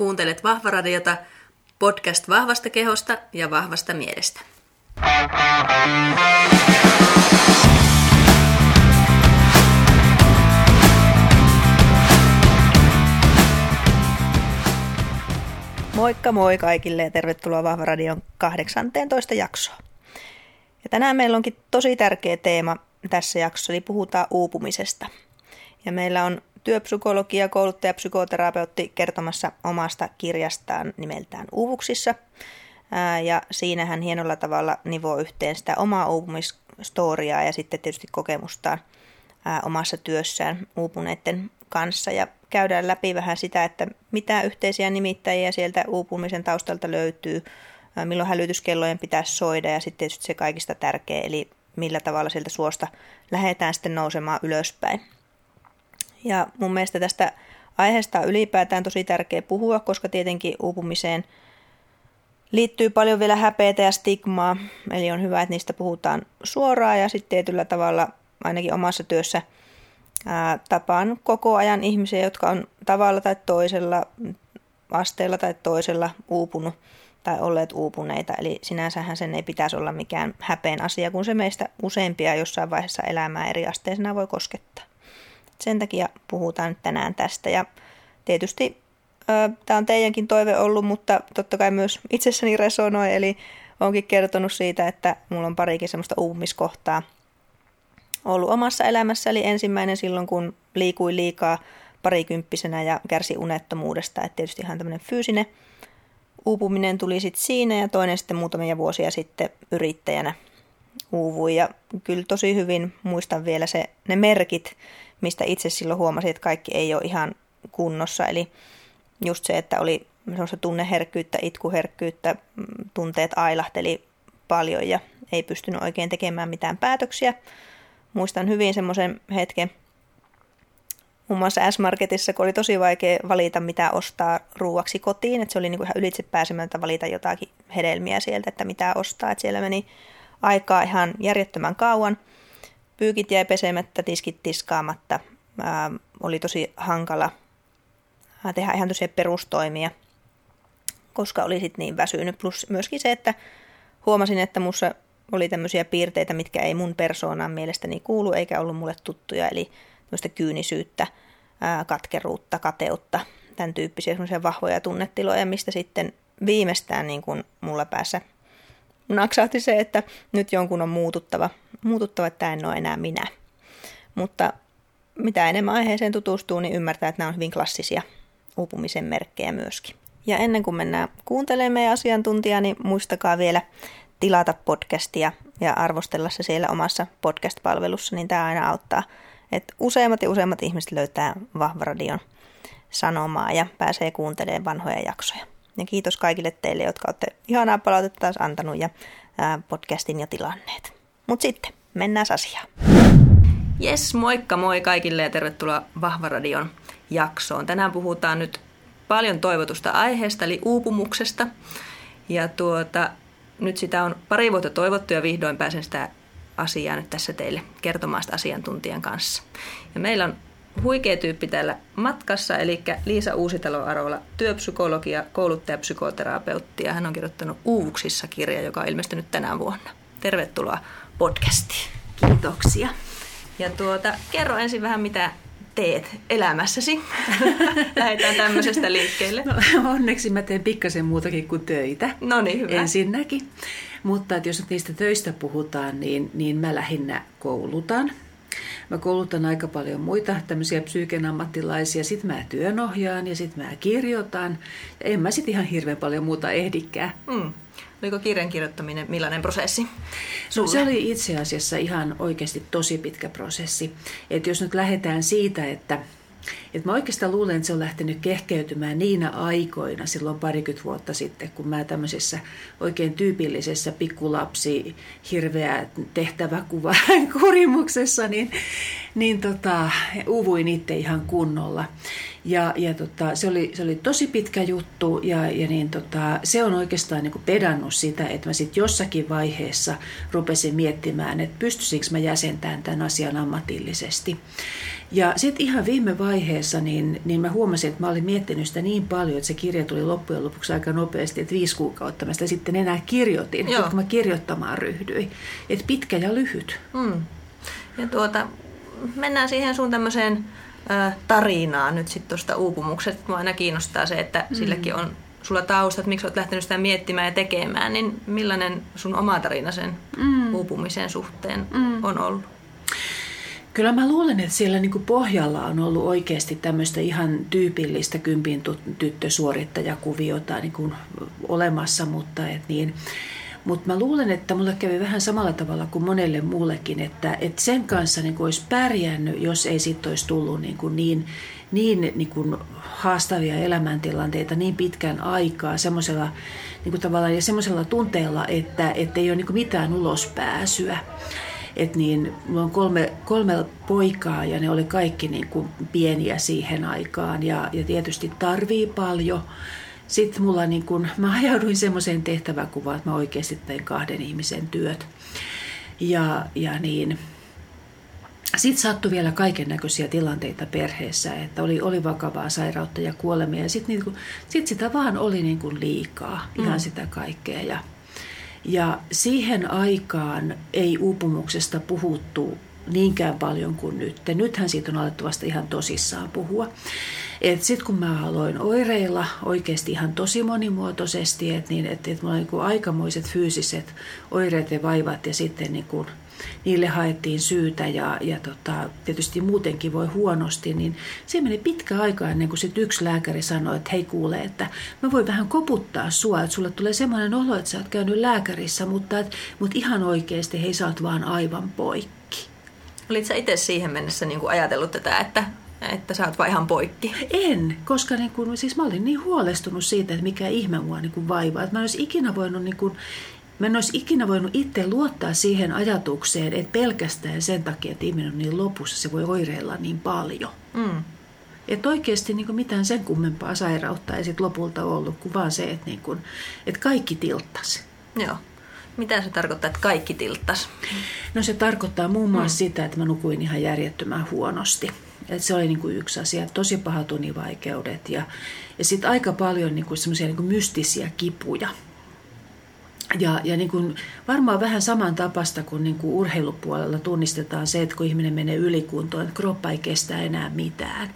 Kuuntelet Vahvaradiota, podcast vahvasta kehosta ja vahvasta mielestä. Moikka moi kaikille ja tervetuloa Vahvaradion 18 jaksoon. Ja tänään meillä onkin tosi tärkeä teema tässä jaksossa, eli puhutaan uupumisesta. Ja meillä on työpsykologi ja kouluttaja psykoterapeutti kertomassa omasta kirjastaan nimeltään Uuvuksissa. Ja siinä hän hienolla tavalla nivoo yhteen sitä omaa uupumistoriaa ja sitten tietysti kokemustaan omassa työssään uupuneiden kanssa. Ja käydään läpi vähän sitä, että mitä yhteisiä nimittäjiä sieltä uupumisen taustalta löytyy, milloin hälytyskellojen pitäisi soida ja sitten tietysti se kaikista tärkeä, eli millä tavalla sieltä suosta lähdetään sitten nousemaan ylöspäin. Ja mun mielestä tästä aiheesta on ylipäätään tosi tärkeä puhua, koska tietenkin uupumiseen liittyy paljon vielä häpeätä ja stigmaa, eli on hyvä, että niistä puhutaan suoraan ja sitten tietyllä tavalla ainakin omassa työssä ää, tapaan koko ajan ihmisiä, jotka on tavalla tai toisella, asteella tai toisella uupunut tai olleet uupuneita. Eli sinänsähän sen ei pitäisi olla mikään häpeen asia, kun se meistä useimpia jossain vaiheessa elämää eri asteisena voi koskettaa. Sen takia puhutaan tänään tästä. Ja tietysti tämä on teidänkin toive ollut, mutta totta kai myös itsessäni resonoi, eli onkin kertonut siitä, että mulla on parikin semmoista uupumiskohtaa ollut omassa elämässä, eli ensimmäinen silloin, kun liikui liikaa parikymppisenä ja kärsi unettomuudesta, että tietysti ihan tämmöinen fyysinen uupuminen tuli sitten siinä ja toinen sitten muutamia vuosia sitten yrittäjänä uuvui ja kyllä tosi hyvin muistan vielä se, ne merkit, mistä itse silloin huomasin, että kaikki ei ole ihan kunnossa. Eli just se, että oli semmoista tunneherkkyyttä, itkuherkkyyttä, mm, tunteet ailahteli paljon ja ei pystynyt oikein tekemään mitään päätöksiä. Muistan hyvin semmoisen hetken, muun muassa S-Marketissa, kun oli tosi vaikea valita, mitä ostaa ruuaksi kotiin. Että se oli niin kuin ihan ylitse pääsemättä valita jotakin hedelmiä sieltä, että mitä ostaa. Että siellä meni aikaa ihan järjettömän kauan – pyykit jäi pesemättä, tiskit tiskaamatta. Ää, oli tosi hankala tehdä ihan tosiaan perustoimia, koska oli sitten niin väsynyt. Plus myöskin se, että huomasin, että mussa oli tämmöisiä piirteitä, mitkä ei mun persoonaan mielestäni kuulu eikä ollut mulle tuttuja, eli tämmöistä kyynisyyttä, ää, katkeruutta, kateutta, tämän tyyppisiä vahvoja tunnetiloja, mistä sitten viimeistään niin kuin mulla päässä naksahti se, että nyt jonkun on muututtava, muututtava että tämä en ole enää minä. Mutta mitä enemmän aiheeseen tutustuu, niin ymmärtää, että nämä on hyvin klassisia uupumisen merkkejä myöskin. Ja ennen kuin mennään kuuntelemaan meidän asiantuntijaa, niin muistakaa vielä tilata podcastia ja arvostella se siellä omassa podcast-palvelussa, niin tämä aina auttaa, että useimmat ja useimmat ihmiset löytää Vahvaradion sanomaa ja pääsee kuuntelemaan vanhoja jaksoja. Ja kiitos kaikille teille, jotka olette ihanaa palautetta taas antanut ja podcastin jo tilanneet. Mutta sitten, mennään asiaan. Jes, moikka moi kaikille ja tervetuloa Vahvaradion jaksoon. Tänään puhutaan nyt paljon toivotusta aiheesta, eli uupumuksesta. Ja tuota, nyt sitä on pari vuotta toivottu ja vihdoin pääsen sitä asiaa nyt tässä teille kertomaan sitä asiantuntijan kanssa. Ja meillä on huikea tyyppi täällä matkassa, eli Liisa Uusitalo-Arola, työpsykologia, kouluttaja, psykoterapeutti, ja hän on kirjoittanut Uuvuksissa kirja, joka on ilmestynyt tänä vuonna. Tervetuloa podcastiin. Kiitoksia. Ja tuota, kerro ensin vähän, mitä teet elämässäsi. Lähdetään tämmöisestä liikkeelle. No, onneksi mä teen pikkasen muutakin kuin töitä. No niin, hyvä. Ensinnäkin. Mutta että jos niistä töistä puhutaan, niin, niin mä lähinnä koulutan Mä koulutan aika paljon muita tämmöisiä psyyken ammattilaisia. Sitten mä työnohjaan ja sitten mä kirjoitan. Ja en mä sitten ihan hirveän paljon muuta ehdikään. Mm. Oliko kirjan kirjoittaminen millainen prosessi? No, se oli itse asiassa ihan oikeasti tosi pitkä prosessi. Et jos nyt lähdetään siitä, että et mä oikeastaan luulen, että se on lähtenyt kehkeytymään niinä aikoina, silloin parikymmentä vuotta sitten, kun mä tämmöisessä oikein tyypillisessä pikkulapsi hirveä tehtäväkuva kurimuksessa, niin, niin tota, uvuin itse ihan kunnolla. Ja, ja tota, se, oli, se oli tosi pitkä juttu ja, ja niin tota, se on oikeastaan niin pedannut sitä, että mä sitten jossakin vaiheessa rupesin miettimään, että pystyisikö mä jäsentämään tämän asian ammatillisesti. Ja sitten ihan viime vaiheessa niin, niin mä huomasin, että mä olin miettinyt sitä niin paljon, että se kirja tuli loppujen lopuksi aika nopeasti, että viisi kuukautta mä sitä sitten enää kirjoitin, Joo. kun mä kirjoittamaan ryhdyin. Että pitkä ja lyhyt. Mm. Ja tuota, mennään siihen sun tämmöiseen ö, tarinaan nyt sitten tuosta uupumuksesta. Mua aina kiinnostaa se, että mm. silläkin on sulla taustat, miksi olet lähtenyt sitä miettimään ja tekemään, niin millainen sun oma tarina sen mm. uupumisen suhteen mm. on ollut? Kyllä mä luulen, että siellä niin pohjalla on ollut oikeasti tämmöistä ihan tyypillistä kympin tyttösuorittajakuviota niin kuin olemassa, mutta et niin, mutta mä luulen, että mulle kävi vähän samalla tavalla kuin monelle muullekin, että, että sen kanssa niin olisi pärjännyt, jos ei sitten olisi tullut niin, kuin niin, niin, niin kuin haastavia elämäntilanteita niin pitkän aikaa semmoisella niin tavallaan ja semmoisella tunteella, että, että ei ole niin kuin mitään ulospääsyä. Et niin, mulla on kolme, kolme poikaa ja ne oli kaikki niin kuin pieniä siihen aikaan ja, ja tietysti tarvii paljon. Sitten mulla niin kun, mä ajauduin semmoiseen tehtäväkuvaan, että mä oikeasti tein kahden ihmisen työt. Ja, ja niin, sitten sattui vielä kaiken näköisiä tilanteita perheessä, että oli, oli vakavaa sairautta ja kuolemia. Ja sitten niin sit sitä vaan oli niin kuin liikaa, ihan mm. sitä kaikkea. Ja, ja siihen aikaan ei uupumuksesta puhuttu niinkään paljon kuin nyt. Ja nythän siitä on alettu vasta ihan tosissaan puhua. Sitten kun mä aloin oireilla oikeasti ihan tosi monimuotoisesti, että niin, et, et mulla on niin aikamoiset fyysiset oireet ja vaivat ja sitten niin kuin, niille haettiin syytä ja, ja tota, tietysti muutenkin voi huonosti, niin se meni pitkä aika ennen kuin sit yksi lääkäri sanoi, että hei kuule, että mä voin vähän koputtaa sua, että sulle tulee semmoinen olo, että sä oot käynyt lääkärissä, mutta, et, mutta ihan oikeasti hei sä oot vaan aivan poikki. Olit sä itse siihen mennessä niin kuin ajatellut tätä, että että sä oot vaan ihan poikki? En, koska niin kun, siis mä olin niin huolestunut siitä, että mikä ihme mua niin vaivaa. Että mä en olisi ikinä voinut, niin kun, mä en olisi ikinä voinut itse luottaa siihen ajatukseen, että pelkästään sen takia, että ihminen on niin lopussa, se voi oireilla niin paljon. Mm. Että oikeasti niin mitään sen kummempaa sairautta ei sit lopulta ollut, kuin vaan se, että, niin kun, että kaikki tilttasi. Joo. Mitä se tarkoittaa, että kaikki tilttas? No se tarkoittaa muun muassa mm. sitä, että mä nukuin ihan järjettömän huonosti. Et se oli niin kuin yksi asia, tosi pahat univaikeudet ja, ja sitten aika paljon niin semmoisia niin mystisiä kipuja. Ja, ja niin kuin varmaan vähän saman tapasta kuin, niin kuin urheilupuolella tunnistetaan se, että kun ihminen menee ylikuntoon, että kroppa ei kestä enää mitään.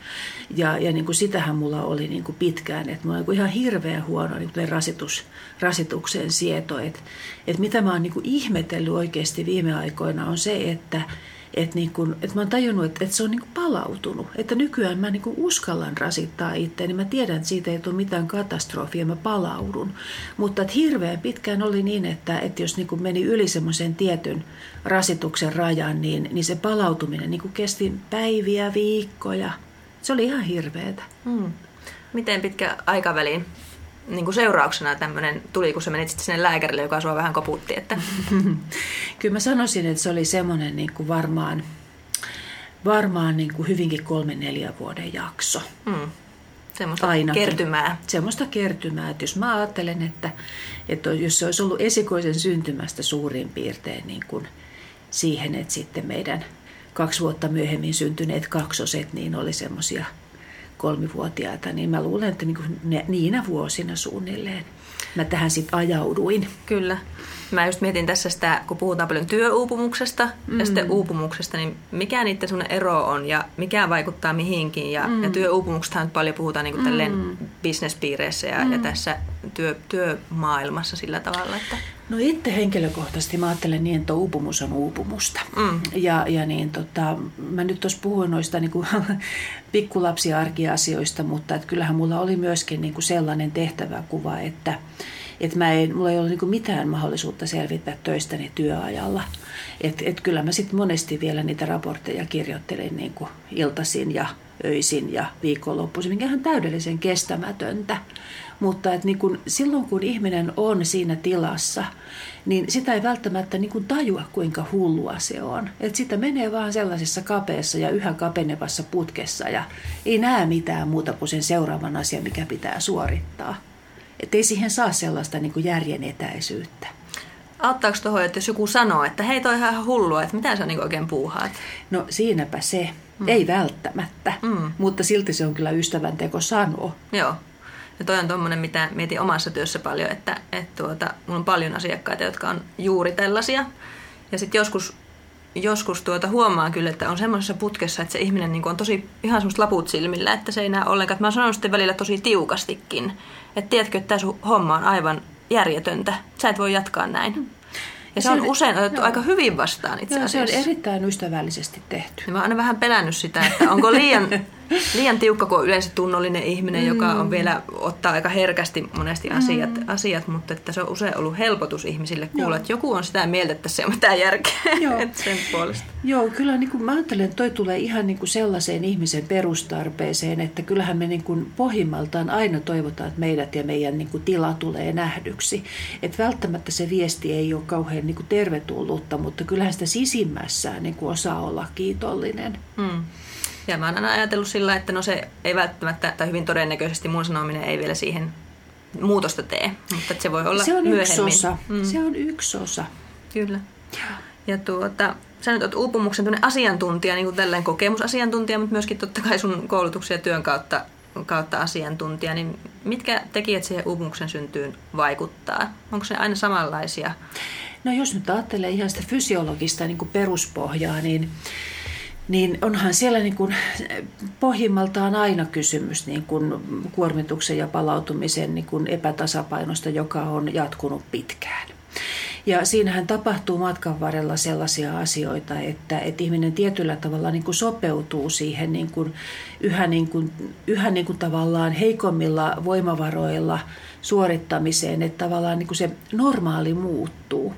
Ja, ja niin kuin sitähän mulla oli niin kuin pitkään, että mulla oli ihan hirveän huono niin rasitus, rasituksen sieto. Että, että mitä mä oon niin kuin ihmetellyt oikeasti viime aikoina on se, että – että niin kun, että mä oon tajunnut, että, että se on niin palautunut. Että nykyään mä niin uskallan rasittaa itseäni. Niin mä tiedän, että siitä ei tule mitään katastrofia, mä palaudun. Mutta että hirveän pitkään oli niin, että, että jos niin meni yli semmoisen tietyn rasituksen rajan, niin, niin se palautuminen niin kesti päiviä, viikkoja. Se oli ihan hirveetä. Hmm. Miten pitkä aikavälin niin kuin seurauksena tämmöinen tuli, kun sä menit sitten sinne lääkärille, joka sua vähän koputti? Että... Kyllä mä sanoisin, että se oli semmoinen niin kuin varmaan, varmaan niin kuin hyvinkin kolmen neljä vuoden jakso. Mm. Semmoista Ainakin. kertymää. Semmoista kertymää, että jos mä ajattelen, että, että jos se olisi ollut esikoisen syntymästä suurin piirtein niin kuin siihen, että sitten meidän kaksi vuotta myöhemmin syntyneet kaksoset, niin oli semmoisia – kolmivuotiaita, niin mä luulen, että niin ne, niinä vuosina suunnilleen mä tähän sitten ajauduin. Kyllä. Mä just mietin tässä sitä, kun puhutaan paljon työuupumuksesta mm. ja sitten uupumuksesta, niin mikä niiden sun ero on ja mikä vaikuttaa mihinkin. Ja, mm. ja työuupumuksesta nyt paljon puhutaan niin kuin mm. bisnespiireissä ja, mm. ja tässä työ, työmaailmassa sillä tavalla, että... No itse henkilökohtaisesti mä ajattelen niin, että uupumus on uupumusta. Mm. Ja, ja niin, tota, mä nyt tuossa puhuin noista niin kuin, pikkulapsiarkiasioista, mutta että kyllähän mulla oli myöskin niin kuin sellainen tehtäväkuva, että, että mä ei, mulla ei ollut niin mitään mahdollisuutta selvittää töistäni työajalla. Et, et kyllä mä sitten monesti vielä niitä raportteja kirjoittelin niin kuin iltaisin ja öisin ja viikonloppuisin, mikä on täydellisen kestämätöntä. Mutta että niin kun, silloin kun ihminen on siinä tilassa, niin sitä ei välttämättä niin kun tajua, kuinka hullua se on. Että sitä menee vaan sellaisessa kapeassa ja yhä kapenevassa putkessa ja ei näe mitään muuta kuin sen seuraavan asian, mikä pitää suorittaa. Että ei siihen saa sellaista niin kuin järjen etäisyyttä. Auttaako tuohon, että jos joku sanoo, että hei toi ihan hullua, että mitä sä niin oikein puuhaat? No siinäpä se, Mm. Ei välttämättä, mm. mutta silti se on kyllä ystävän teko sanoa. Joo. Ja toi on tuommoinen, mitä mietin omassa työssä paljon, että, että tuota, mulla on paljon asiakkaita, jotka on juuri tällaisia. Ja sitten joskus, joskus tuota huomaa kyllä, että on semmoisessa putkessa, että se ihminen niin on tosi ihan semmoista laput silmillä, että se ei näe ollenkaan. Mä sanon sitten välillä tosi tiukastikin, että tiedätkö, että tämä sun homma on aivan järjetöntä. Sä et voi jatkaa näin. Ja se, se on usein otettu joo. aika hyvin vastaan itse asiassa. Joo, se on erittäin ystävällisesti tehty. Ja mä oon aina vähän pelännyt sitä, että onko liian, liian tiukka, kun on yleensä tunnollinen ihminen, mm. joka on vielä ottaa aika herkästi monesti asiat, mm. asiat mutta että se on usein ollut helpotus ihmisille kuulla, että joku on sitä mieltä, että se ole mitään järkeä Joo. sen puolesta. Joo, kyllä niin kuin mä ajattelen, että toi tulee ihan niin kuin sellaiseen ihmisen perustarpeeseen, että kyllähän me niin kuin pohjimmaltaan aina toivotaan, että meidät ja meidän niin kuin tila tulee nähdyksi. Että välttämättä se viesti ei ole kauhean niin kuin tervetullutta, mutta kyllähän sitä sisimmässään niin kuin osaa olla kiitollinen. Mm. Ja mä oon aina ajatellut sillä, että no se ei välttämättä, tai hyvin todennäköisesti mun sanominen ei vielä siihen muutosta tee, mutta se voi olla Se on myöhemmin. yksi osa. Mm. Se on yksi osa. Kyllä. Ja tuota, sä nyt oot uupumuksen asiantuntija, niin kuin tällainen kokemusasiantuntija, mutta myöskin totta kai sun koulutuksen ja työn kautta, kautta asiantuntija, niin mitkä tekijät siihen uupumuksen syntyyn vaikuttaa? Onko se aina samanlaisia? No jos nyt ajattelee ihan sitä fysiologista niin kuin peruspohjaa, niin niin onhan siellä niin kuin pohjimmaltaan aina kysymys niin kuin kuormituksen ja palautumisen niin kuin epätasapainosta, joka on jatkunut pitkään. Ja siinähän tapahtuu matkan varrella sellaisia asioita, että, että ihminen tietyllä tavalla niin kuin sopeutuu siihen niin kuin yhä, niin kuin, yhä niin kuin tavallaan heikommilla voimavaroilla suorittamiseen, että tavallaan niin kuin se normaali muuttuu.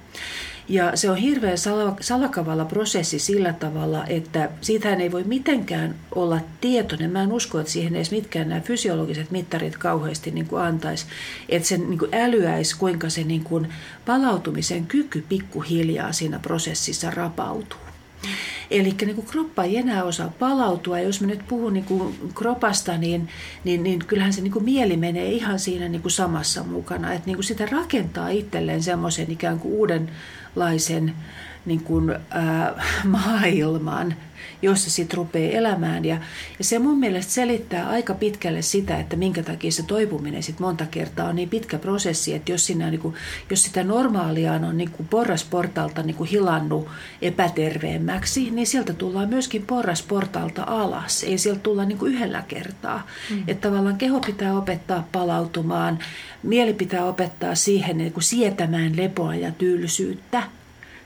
Ja se on hirveän salakavalla prosessi sillä tavalla, että siitähän ei voi mitenkään olla tietoinen. Mä en usko, että siihen edes mitkään nämä fysiologiset mittarit kauheasti niin kuin antaisi, että se niin kuin älyäisi, kuinka se niin kuin palautumisen kyky pikkuhiljaa siinä prosessissa rapautuu. Eli niin kuin kroppa ei enää osaa palautua. Jos mä nyt puhun niin kuin kropasta, niin, niin, niin kyllähän se niin kuin mieli menee ihan siinä niin kuin samassa mukana. Että niin kuin sitä rakentaa itselleen semmoisen ikään kuin uudenlaisen niin kuin, äh, maailman, jossa sitten rupeaa elämään. Ja, ja se mun mielestä selittää aika pitkälle sitä, että minkä takia se toipuminen sitten monta kertaa on niin pitkä prosessi, että jos, siinä, niin kuin, jos sitä normaaliaan on niin kuin porrasportalta niin kuin hilannut epäterveemmäksi, niin sieltä tullaan myöskin porrasportalta alas. Ei sieltä tulla niin kuin yhdellä kertaa. Mm. Että tavallaan keho pitää opettaa palautumaan, mieli pitää opettaa siihen niin kuin sietämään lepoa ja tylsyyttä.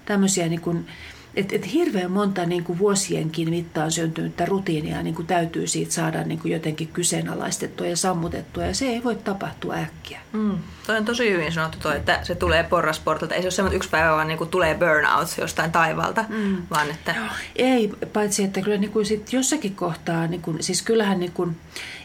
Tämmöisiä niin kuin, että et hirveän monta niin kuin vuosienkin mittaan syntynyttä rutiinia niin kuin täytyy siitä saada niin kuin jotenkin kyseenalaistettua ja sammutettua, ja se ei voi tapahtua äkkiä. Mm. Toi on tosi hyvin sanottu toi, että se tulee porrasportalta. Ei se ole semmoinen yksi päivä, vaan niin kuin tulee burnout jostain taivalta, mm. vaan että... Ei, paitsi että kyllä niin kuin sit jossakin kohtaa, niin kuin, siis kyllähän niin kuin,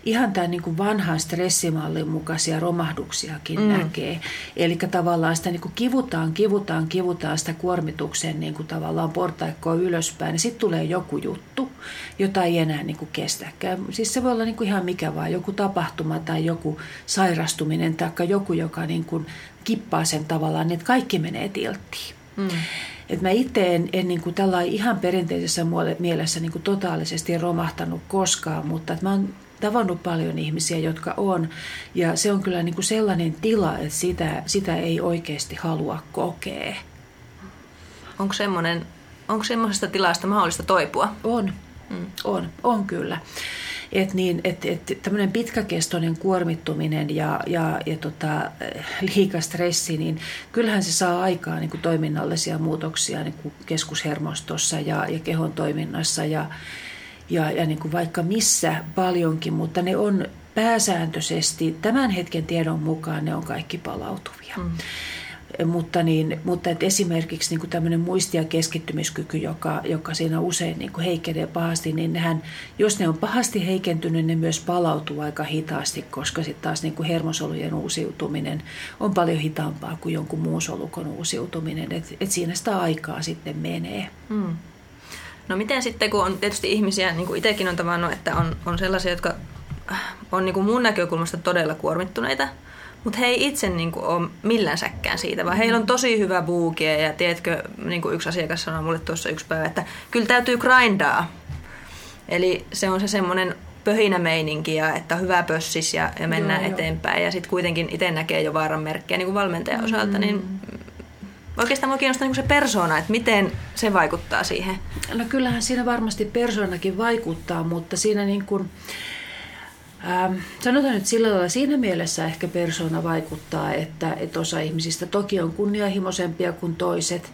ihan tämän niin kuin vanhan stressimallin mukaisia romahduksiakin mm. näkee. Eli tavallaan sitä niin kuin kivutaan, kivutaan, kivutaan sitä kuormituksen niin kuin tavallaan portaikkoa ylöspäin. Ja sitten tulee joku juttu, jota ei enää niin kuin kestäkään. Siis se voi olla niin kuin ihan mikä vaan, joku tapahtuma tai joku sairastuminen tai joku, joka niin kuin kippaa sen tavallaan, että kaikki menee tilttiin. Mm. Et mä itse en, en niin kuin tällä ihan perinteisessä mielessä niin kuin totaalisesti romahtanut koskaan, mutta että mä oon tavannut paljon ihmisiä, jotka on. Ja se on kyllä niin kuin sellainen tila, että sitä, sitä ei oikeasti halua kokea. Onko, semmoinen, onko semmoisesta tilasta mahdollista toipua? On, mm. on, on kyllä. Et niin, et, et, tämmöinen pitkäkestoinen kuormittuminen ja, ja, ja tota, liika stressi, niin kyllähän se saa aikaa niin kuin toiminnallisia muutoksia niin kuin keskushermostossa ja, ja kehon toiminnassa ja, ja, ja niin kuin vaikka missä paljonkin, mutta ne on pääsääntöisesti tämän hetken tiedon mukaan ne on kaikki palautuvia. Mm. Mutta, niin, mutta että esimerkiksi niin kuin tämmöinen muisti- ja keskittymiskyky, joka, joka siinä usein niin kuin heikenee pahasti, niin nehän, jos ne on pahasti heikentynyt, ne myös palautuu aika hitaasti, koska sitten taas niin kuin hermosolujen uusiutuminen on paljon hitaampaa kuin jonkun muun solukon uusiutuminen. Että et siinä sitä aikaa sitten menee. Mm. No miten sitten, kun on tietysti ihmisiä, niin kuin itsekin on tavannut, että on, on sellaisia, jotka on niin kuin mun näkökulmasta todella kuormittuneita, mutta he ei itse niin kuin, ole millänsäkään siitä, vaan heillä on tosi hyvä buukie ja tiedätkö, niin kuin yksi asiakas sanoi mulle tuossa yksi päivä, että kyllä täytyy grindaa. Eli se on se semmoinen pöhinämeininki ja että hyvä pössis ja, ja mennään joo, eteenpäin. Joo. Ja sitten kuitenkin itse näkee jo vaaran merkkejä niin kuin valmentajan mm. osalta, niin oikeastaan mua kiinnostaa niin se persona, että miten se vaikuttaa siihen. No kyllähän siinä varmasti persoonakin vaikuttaa, mutta siinä niin kuin, Ähm, sanotaan nyt sillä lailla, siinä mielessä ehkä persona vaikuttaa, että, että osa ihmisistä toki on kunnianhimoisempia kuin toiset.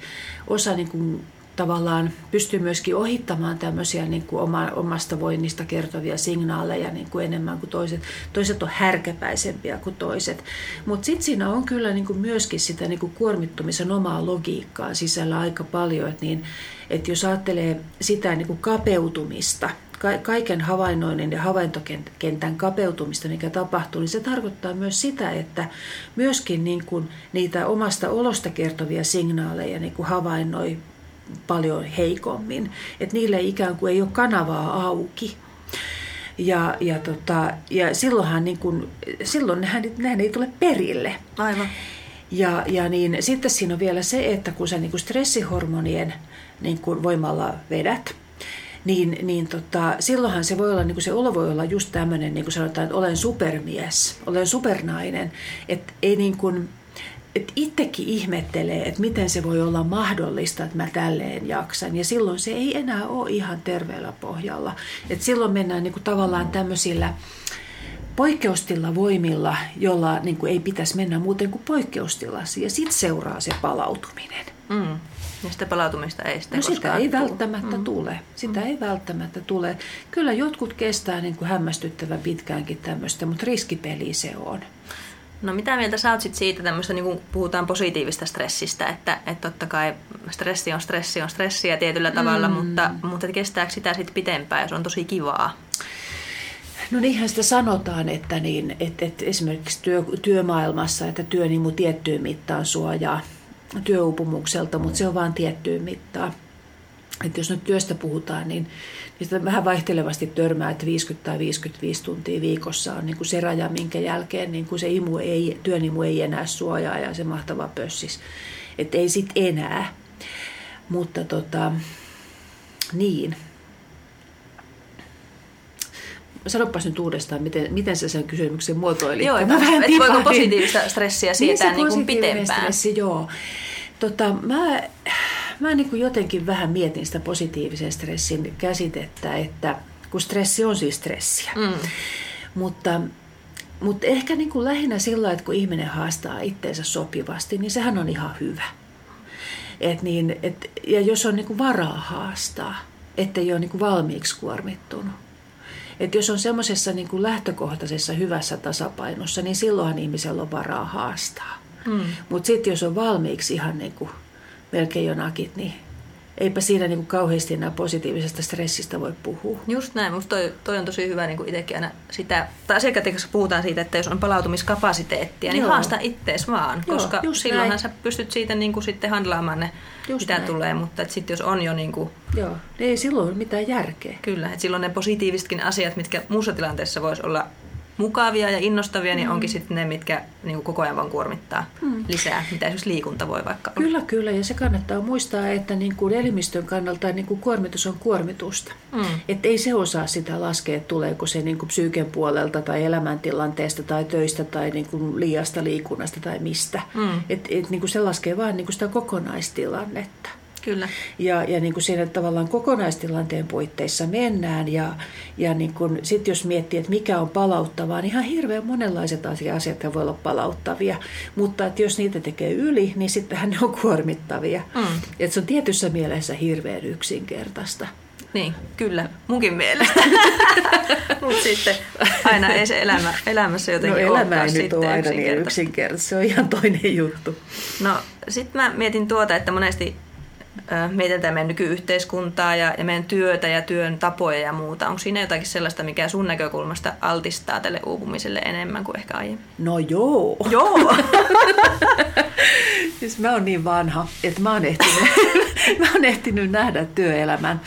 Osa niin kuin, tavallaan pystyy myöskin ohittamaan tämmöisiä niin kuin oma, omasta voinnista kertovia signaaleja niin kuin enemmän kuin toiset. Toiset on härkäpäisempiä kuin toiset. Mutta sitten siinä on kyllä niin kuin myöskin sitä niin kuin kuormittumisen omaa logiikkaa sisällä aika paljon. Että niin, että jos ajattelee sitä niin kuin kapeutumista – kaiken havainnoinnin ja havaintokentän kapeutumista, mikä tapahtuu, niin se tarkoittaa myös sitä, että myöskin niin kuin niitä omasta olosta kertovia signaaleja niin kuin havainnoi paljon heikommin. Että niille ikään kuin ei ole kanavaa auki. Ja, ja, tota, ja silloinhan niin kuin, silloin nehän, nehän ei tule perille. Aivan. Ja, ja niin, sitten siinä on vielä se, että kun sä niin kuin stressihormonien niin kuin voimalla vedät, niin, niin tota, silloinhan se voi olla, niin kuin se olo voi olla just tämmöinen, niin kuin sanotaan, että olen supermies, olen supernainen, että ei niin kuin, että itsekin ihmettelee, että miten se voi olla mahdollista, että mä tälleen jaksan. Ja silloin se ei enää ole ihan terveellä pohjalla. Että silloin mennään niin kuin tavallaan tämmöisillä poikkeustilla voimilla, jolla niin kuin ei pitäisi mennä muuten kuin poikkeustilassa. Ja sitten seuraa se palautuminen. Mm. Ja sitä palautumista ei sitten no sitä ei tule. välttämättä mm. tule. Sitä mm. ei välttämättä tule. Kyllä jotkut kestää niin kuin hämmästyttävän pitkäänkin tämmöistä, mutta riskipeli se on. No mitä mieltä sä oot sit siitä tämmöistä, niin puhutaan positiivista stressistä, että, että totta kai stressi on stressi on stressiä tietyllä tavalla, mm. mutta, mutta kestääkö sitä sitten pitempään, jos on tosi kivaa? No niinhän sitä sanotaan, että, niin, että, että esimerkiksi työ, työmaailmassa, että työnimu tiettyyn mittaan suojaa työupumukselta, mutta se on vain tiettyyn mittaan. Että jos nyt työstä puhutaan, niin, niin sitä vähän vaihtelevasti törmää, että 50 tai 55 tuntia viikossa on niin kuin se raja, minkä jälkeen niin kuin se imu ei, työnimu ei enää suojaa ja se mahtava pössis. Että ei sit enää. Mutta tota, niin, Sanopas nyt uudestaan, miten, miten sä sen kysymyksen muotoilit. Joo, mä vähän et voiko positiivista stressiä sietää niin, niin kuin pitempään? Stressi, joo. Tota, mä mä niin kuin jotenkin vähän mietin sitä positiivisen stressin käsitettä, että kun stressi on siis stressiä. Mm. Mutta, mutta ehkä niin kuin lähinnä sillä, että kun ihminen haastaa itteensä sopivasti, niin sehän on ihan hyvä. Et niin, et, ja jos on niin kuin varaa haastaa, ettei ole niin kuin valmiiksi kuormittunut, että jos on semmoisessa niin kuin lähtökohtaisessa hyvässä tasapainossa, niin silloinhan ihmisellä on varaa haastaa. Mm. Mutta sitten jos on valmiiksi ihan niin kuin melkein jonakit, niin eipä siinä niin kuin kauheasti enää positiivisesta stressistä voi puhua. Just näin. Minusta toi, toi on tosi hyvä niin kuin itsekin aina sitä, tai asiakkaiden kanssa puhutaan siitä, että jos on palautumiskapasiteettia, niin Joo. haasta ittees vaan, Joo, koska silloinhan näin. sä pystyt siitä niin kuin sitten handlaamaan ne, just mitä näin. tulee, mutta sitten jos on jo niin kuin... Joo, ei silloin ole mitään järkeä. Kyllä, että silloin ne positiivisetkin asiat, mitkä muussa tilanteessa voisi olla mukavia ja innostavia, niin mm. onkin sitten ne, mitkä niin kuin koko ajan vaan kuormittaa mm. lisää, mitä esimerkiksi liikunta voi vaikka olla. Kyllä, kyllä. Ja se kannattaa muistaa, että niin kuin elimistön kannalta niin kuin kuormitus on kuormitusta. Mm. Että ei se osaa sitä laskea, että tuleeko se niin kuin psyyken puolelta tai elämäntilanteesta tai töistä tai niin kuin liiasta liikunnasta tai mistä. Mm. Et, et, niin kuin se laskee vaan niin kuin sitä kokonaistilannetta. Kyllä. Ja, ja niin kuin siinä tavallaan kokonaistilanteen puitteissa mennään. Ja, ja niin kuin, sit jos miettii, että mikä on palauttavaa, niin ihan hirveän monenlaiset asiat voi olla palauttavia. Mutta että jos niitä tekee yli, niin sittenhän ne on kuormittavia. Mm. Että se on tietyssä mielessä hirveän yksinkertaista. Niin, kyllä, munkin mielestä. Mutta sitten aina ei se elämä, elämässä jotenkin No elämä ei nyt ole aina niin yksinkertaista, se on ihan toinen juttu. No sitten mä mietin tuota, että monesti mietitään meidän nykyyhteiskuntaa ja, ja meidän työtä ja työn tapoja ja muuta. Onko siinä jotakin sellaista, mikä sun näkökulmasta altistaa tälle uupumiselle enemmän kuin ehkä aiemmin? No joo. Joo. siis mä oon niin vanha, että mä oon ehtinyt, mä oon ehtinyt nähdä työelämän.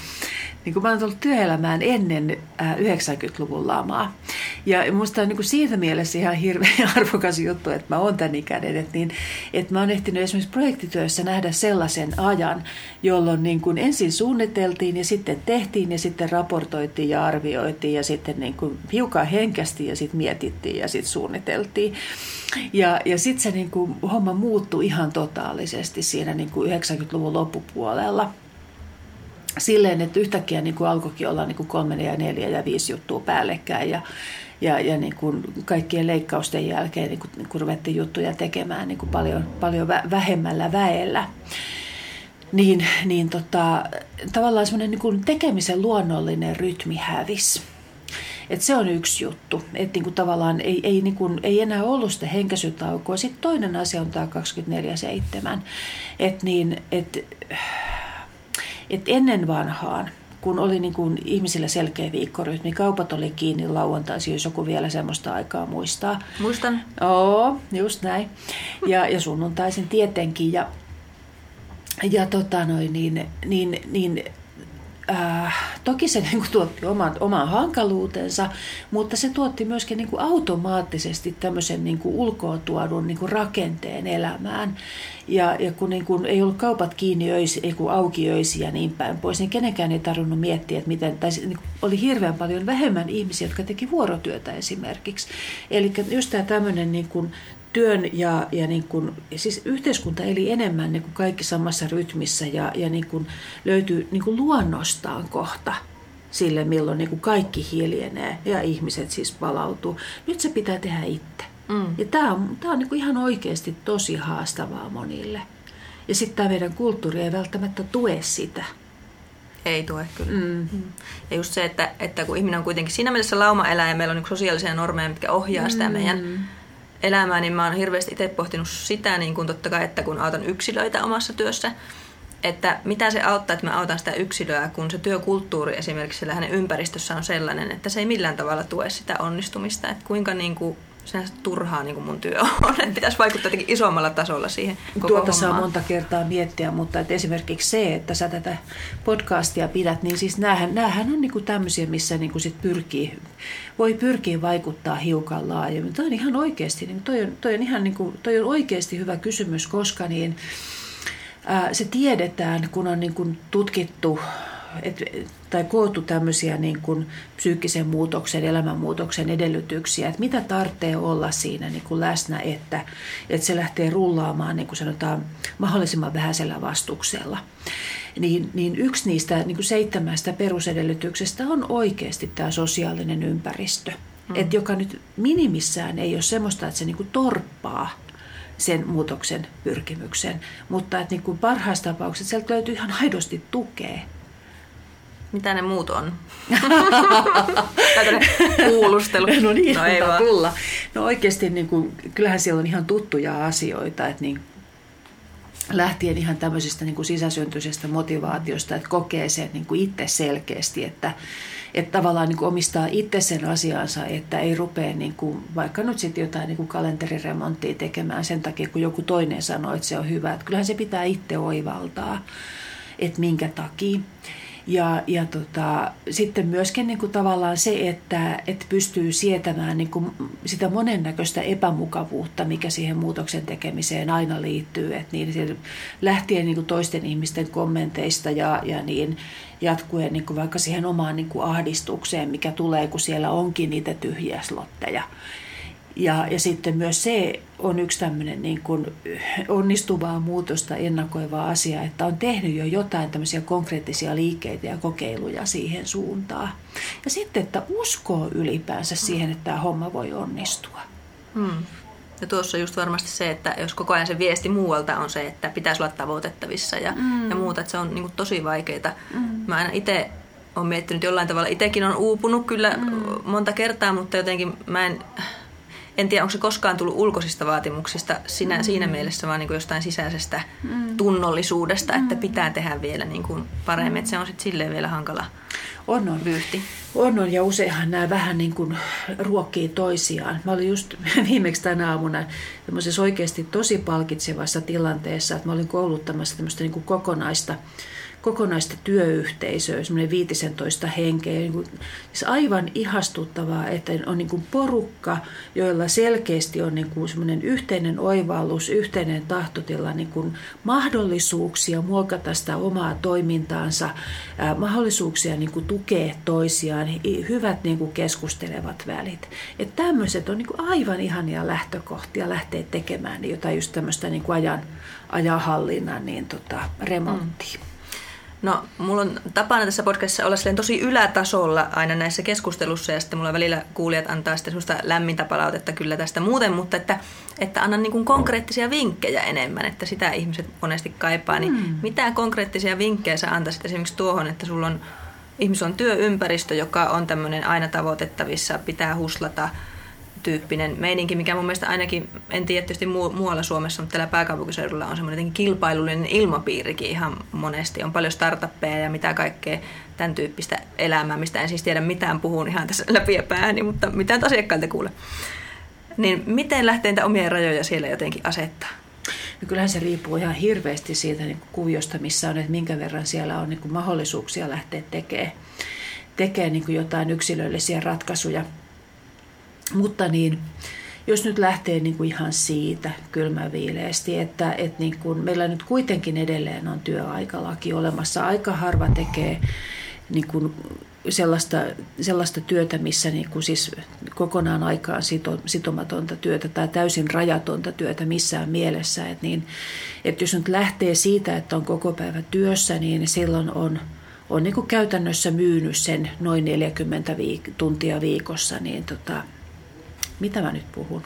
Niin kun mä oon tullut työelämään ennen 90-luvun lamaa. Ja minusta on niin kuin siitä mielessä ihan hirveän arvokas juttu, että mä oon tämän ikäinen. Että, niin, että mä oon ehtinyt esimerkiksi projektityössä nähdä sellaisen ajan, jolloin niin kuin ensin suunniteltiin ja sitten tehtiin ja sitten raportoitiin ja arvioitiin ja sitten niin kuin hiukan henkästi ja sitten mietittiin ja sitten suunniteltiin. Ja, ja sitten se niin kuin, homma muuttui ihan totaalisesti siinä niin kuin 90-luvun loppupuolella silleen, että yhtäkkiä niin kuin alkoikin olla niin kuin kolme ja neljä ja viisi juttua päällekkäin ja, ja, ja niin kuin kaikkien leikkausten jälkeen niin kuin, niin kuin ruvettiin juttuja tekemään niin kuin paljon, paljon vähemmällä väellä. Niin, niin tota, tavallaan semmoinen niin kuin tekemisen luonnollinen rytmi hävisi. Et se on yksi juttu, että niinku tavallaan ei, ei, niinku, ei enää ollut sitä henkäisytaukoa. Sitten toinen asia on tämä 24-7. Että niin, et, et ennen vanhaan, kun oli niin kuin ihmisillä selkeä viikkorytmi, kaupat oli kiinni lauantaisin, jos joku vielä semmoista aikaa muistaa. Muistan. Oo, just näin. Ja, ja sunnuntaisin tietenkin. Ja, ja tota noin, niin, niin, niin äh, toki se niin kuin, tuotti oman, oman hankaluutensa, mutta se tuotti myöskin niin kuin, automaattisesti tämmöisen niin kuin, ulkoa tuodun niin kuin, rakenteen elämään. Ja, ja kun niin kuin, ei ollut kaupat kiinni öisi, ei kun auki öisi ja niin päin pois, niin kenenkään ei tarvinnut miettiä, että miten, tai niin kuin, oli hirveän paljon vähemmän ihmisiä, jotka teki vuorotyötä esimerkiksi. Eli just tämä tämmöinen niin kuin, työn ja, ja niin kuin, siis yhteiskunta eli enemmän niin kuin kaikki samassa rytmissä ja, ja niin kuin löytyy niin kuin luonnostaan kohta sille, milloin niin kuin kaikki hiljenee ja ihmiset siis palautuu. Nyt se pitää tehdä itse. Mm. Ja tämä on, tämä on niin kuin ihan oikeasti tosi haastavaa monille. Ja sitten tämä meidän kulttuuri ei välttämättä tue sitä. Ei tue kyllä. Mm. mm. Ja just se, että, että kun ihminen on kuitenkin siinä mielessä laumaeläin ja meillä on niin sosiaalisia normeja, mitkä ohjaa sitä mm. meidän elämää, niin mä oon hirveästi itse pohtinut sitä, niin kuin totta kai, että kun autan yksilöitä omassa työssä, että mitä se auttaa, että mä autan sitä yksilöä, kun se työkulttuuri esimerkiksi siellä hänen ympäristössä on sellainen, että se ei millään tavalla tue sitä onnistumista, että kuinka niin kuin sinänsä turhaa niin kuin mun työ on. Että pitäisi vaikuttaa jotenkin isommalla tasolla siihen koko Tuota hommaan. saa monta kertaa miettiä, mutta että esimerkiksi se, että sä tätä podcastia pidät, niin siis näähän, näähän on niin kuin tämmöisiä, missä niin kuin sit pyrkii, voi pyrkiä vaikuttaa hiukan laajemmin. Toi on ihan oikeasti, niin toi on, toi on ihan niin kuin, toi on oikeasti hyvä kysymys, koska niin, ää, se tiedetään, kun on niin kuin tutkittu et, tai koottu tämmöisiä niin kuin psyykkisen muutoksen, elämänmuutoksen edellytyksiä, että mitä tarvitsee olla siinä niin kuin läsnä, että, että se lähtee rullaamaan niin kuin sanotaan, mahdollisimman vähäisellä vastuksella. Niin, niin yksi niistä niin kuin seitsemästä perusedellytyksestä on oikeasti tämä sosiaalinen ympäristö, mm. että joka nyt minimissään ei ole semmoista, että se niin kuin torppaa sen muutoksen pyrkimyksen, mutta että niin kuin parhaassa tapauksessa sieltä löytyy ihan aidosti tukea mitä ne muut on? kuulustelu. No niin, no ei vaan. Tulla. No oikeasti niin kuin, kyllähän siellä on ihan tuttuja asioita, että niin, lähtien ihan tämmöisestä niin kuin sisäsyntyisestä motivaatiosta, että kokee sen niin kuin itse selkeästi, että, että tavallaan niin kuin omistaa itse sen asiansa, että ei rupea niin kuin, vaikka nyt sitten jotain niin kuin kalenteriremonttia tekemään sen takia, kun joku toinen sanoo, että se on hyvä. Että kyllähän se pitää itse oivaltaa, että minkä takia. Ja, ja tota, sitten myöskin niin kuin tavallaan se, että, että pystyy sietämään niin kuin sitä monennäköistä epämukavuutta, mikä siihen muutoksen tekemiseen aina liittyy. Että niin, lähtien niin kuin toisten ihmisten kommenteista ja, ja niin, jatkuen niin kuin vaikka siihen omaan niin kuin ahdistukseen, mikä tulee, kun siellä onkin niitä tyhjiä slotteja. Ja, ja sitten myös se on yksi tämmöinen niin kuin onnistuvaa muutosta ennakoiva asia, että on tehnyt jo jotain tämmöisiä konkreettisia liikkeitä ja kokeiluja siihen suuntaan. Ja sitten, että uskoo ylipäänsä siihen, että tämä homma voi onnistua. Hmm. Ja tuossa on just varmasti se, että jos koko ajan se viesti muualta on se, että pitäisi olla tavoitettavissa ja, mm. ja muuta, että se on niin kuin tosi vaikeaa. Mm. Mä aina itse olen miettinyt jollain tavalla, itsekin on uupunut kyllä mm. monta kertaa, mutta jotenkin mä en en tiedä, onko se koskaan tullut ulkoisista vaatimuksista sinä, mm. siinä mielessä, vaan niin kuin jostain sisäisestä mm. tunnollisuudesta, mm. että pitää tehdä vielä niin kuin paremmin. Että se on sitten silleen vielä hankala on, on. vyyhti. On, on, ja useinhan nämä vähän niin kuin ruokkii toisiaan. Mä olin just viimeksi tänä aamuna tämmöisessä oikeasti tosi palkitsevassa tilanteessa, että mä olin kouluttamassa tämmöistä niin kuin kokonaista kokonaista työyhteisöä, semmoinen 15 henkeä. Niin kuin, siis aivan ihastuttavaa, että on niin kuin porukka, joilla selkeästi on niin kuin semmoinen yhteinen oivallus, yhteinen tahtotila, niin kuin mahdollisuuksia muokata sitä omaa toimintaansa, ää, mahdollisuuksia niin kuin tukea toisiaan, hyvät niin kuin keskustelevat välit. Että tämmöiset on niin kuin aivan ihania lähtökohtia lähteä tekemään jotain just tämmöistä niin kuin ajan, ajanhallinnan niin tota, remonttia. Mm. No, mulla on tapana tässä podcastissa olla tosi ylätasolla aina näissä keskustelussa ja sitten mulla välillä kuulijat antaa sitten semmoista lämmintä palautetta kyllä tästä muuten, mutta että, että annan niin kuin konkreettisia vinkkejä enemmän, että sitä ihmiset monesti kaipaa. Niin mm. mitä konkreettisia vinkkejä sä antaisit esimerkiksi tuohon, että sulla on, ihmis on työympäristö, joka on tämmöinen aina tavoitettavissa, pitää huslata – tyyppinen meininki, mikä mun mielestä ainakin, en tiedä tietysti muualla Suomessa, mutta täällä pääkaupunkiseudulla on semmoinen kilpailullinen ilmapiirikin ihan monesti. On paljon startuppeja ja mitä kaikkea tämän tyyppistä elämää, mistä en siis tiedä mitään, puhun ihan tässä läpi ja pääni, mutta mitään asiakkailta kuule. Niin miten lähtee niitä omia rajoja siellä jotenkin asettaa? No kyllähän se riippuu ihan hirveästi siitä niin kuviosta, missä on, että minkä verran siellä on niin mahdollisuuksia lähteä tekemään tekee niin jotain yksilöllisiä ratkaisuja – mutta niin, jos nyt lähtee niin kuin ihan siitä kylmäviileesti, että, että niin kuin meillä nyt kuitenkin edelleen on työaikalaki olemassa. Aika harva tekee niin kuin sellaista, sellaista työtä, missä niin kuin siis kokonaan aikaan sito, sitomatonta työtä tai täysin rajatonta työtä missään mielessä. Että niin, että jos nyt lähtee siitä, että on koko päivä työssä, niin silloin on, on niin kuin käytännössä myynyt sen noin 40 viik- tuntia viikossa, niin tota, mitä mä nyt puhun?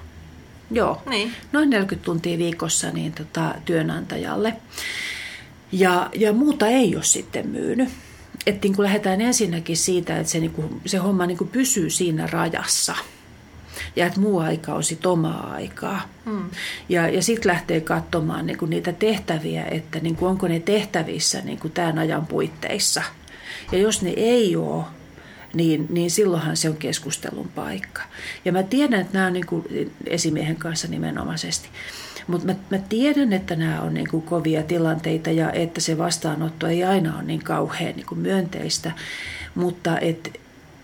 Joo, niin. noin 40 tuntia viikossa niin tota, työnantajalle. Ja, ja muuta ei ole sitten myynyt. Että niin lähdetään ensinnäkin siitä, että se, niin kuin, se homma niin kuin pysyy siinä rajassa. Ja että muu aika on sitten omaa aikaa. Mm. Ja, ja sitten lähtee katsomaan niin kuin niitä tehtäviä, että niin kuin onko ne tehtävissä niin kuin tämän ajan puitteissa. Ja jos ne ei ole, niin, niin silloinhan se on keskustelun paikka. Ja mä tiedän, että nämä on niin kuin esimiehen kanssa nimenomaisesti. Mutta mä, mä tiedän, että nämä on niin kuin kovia tilanteita ja että se vastaanotto ei aina ole niin kauhean niin kuin myönteistä. Mutta et,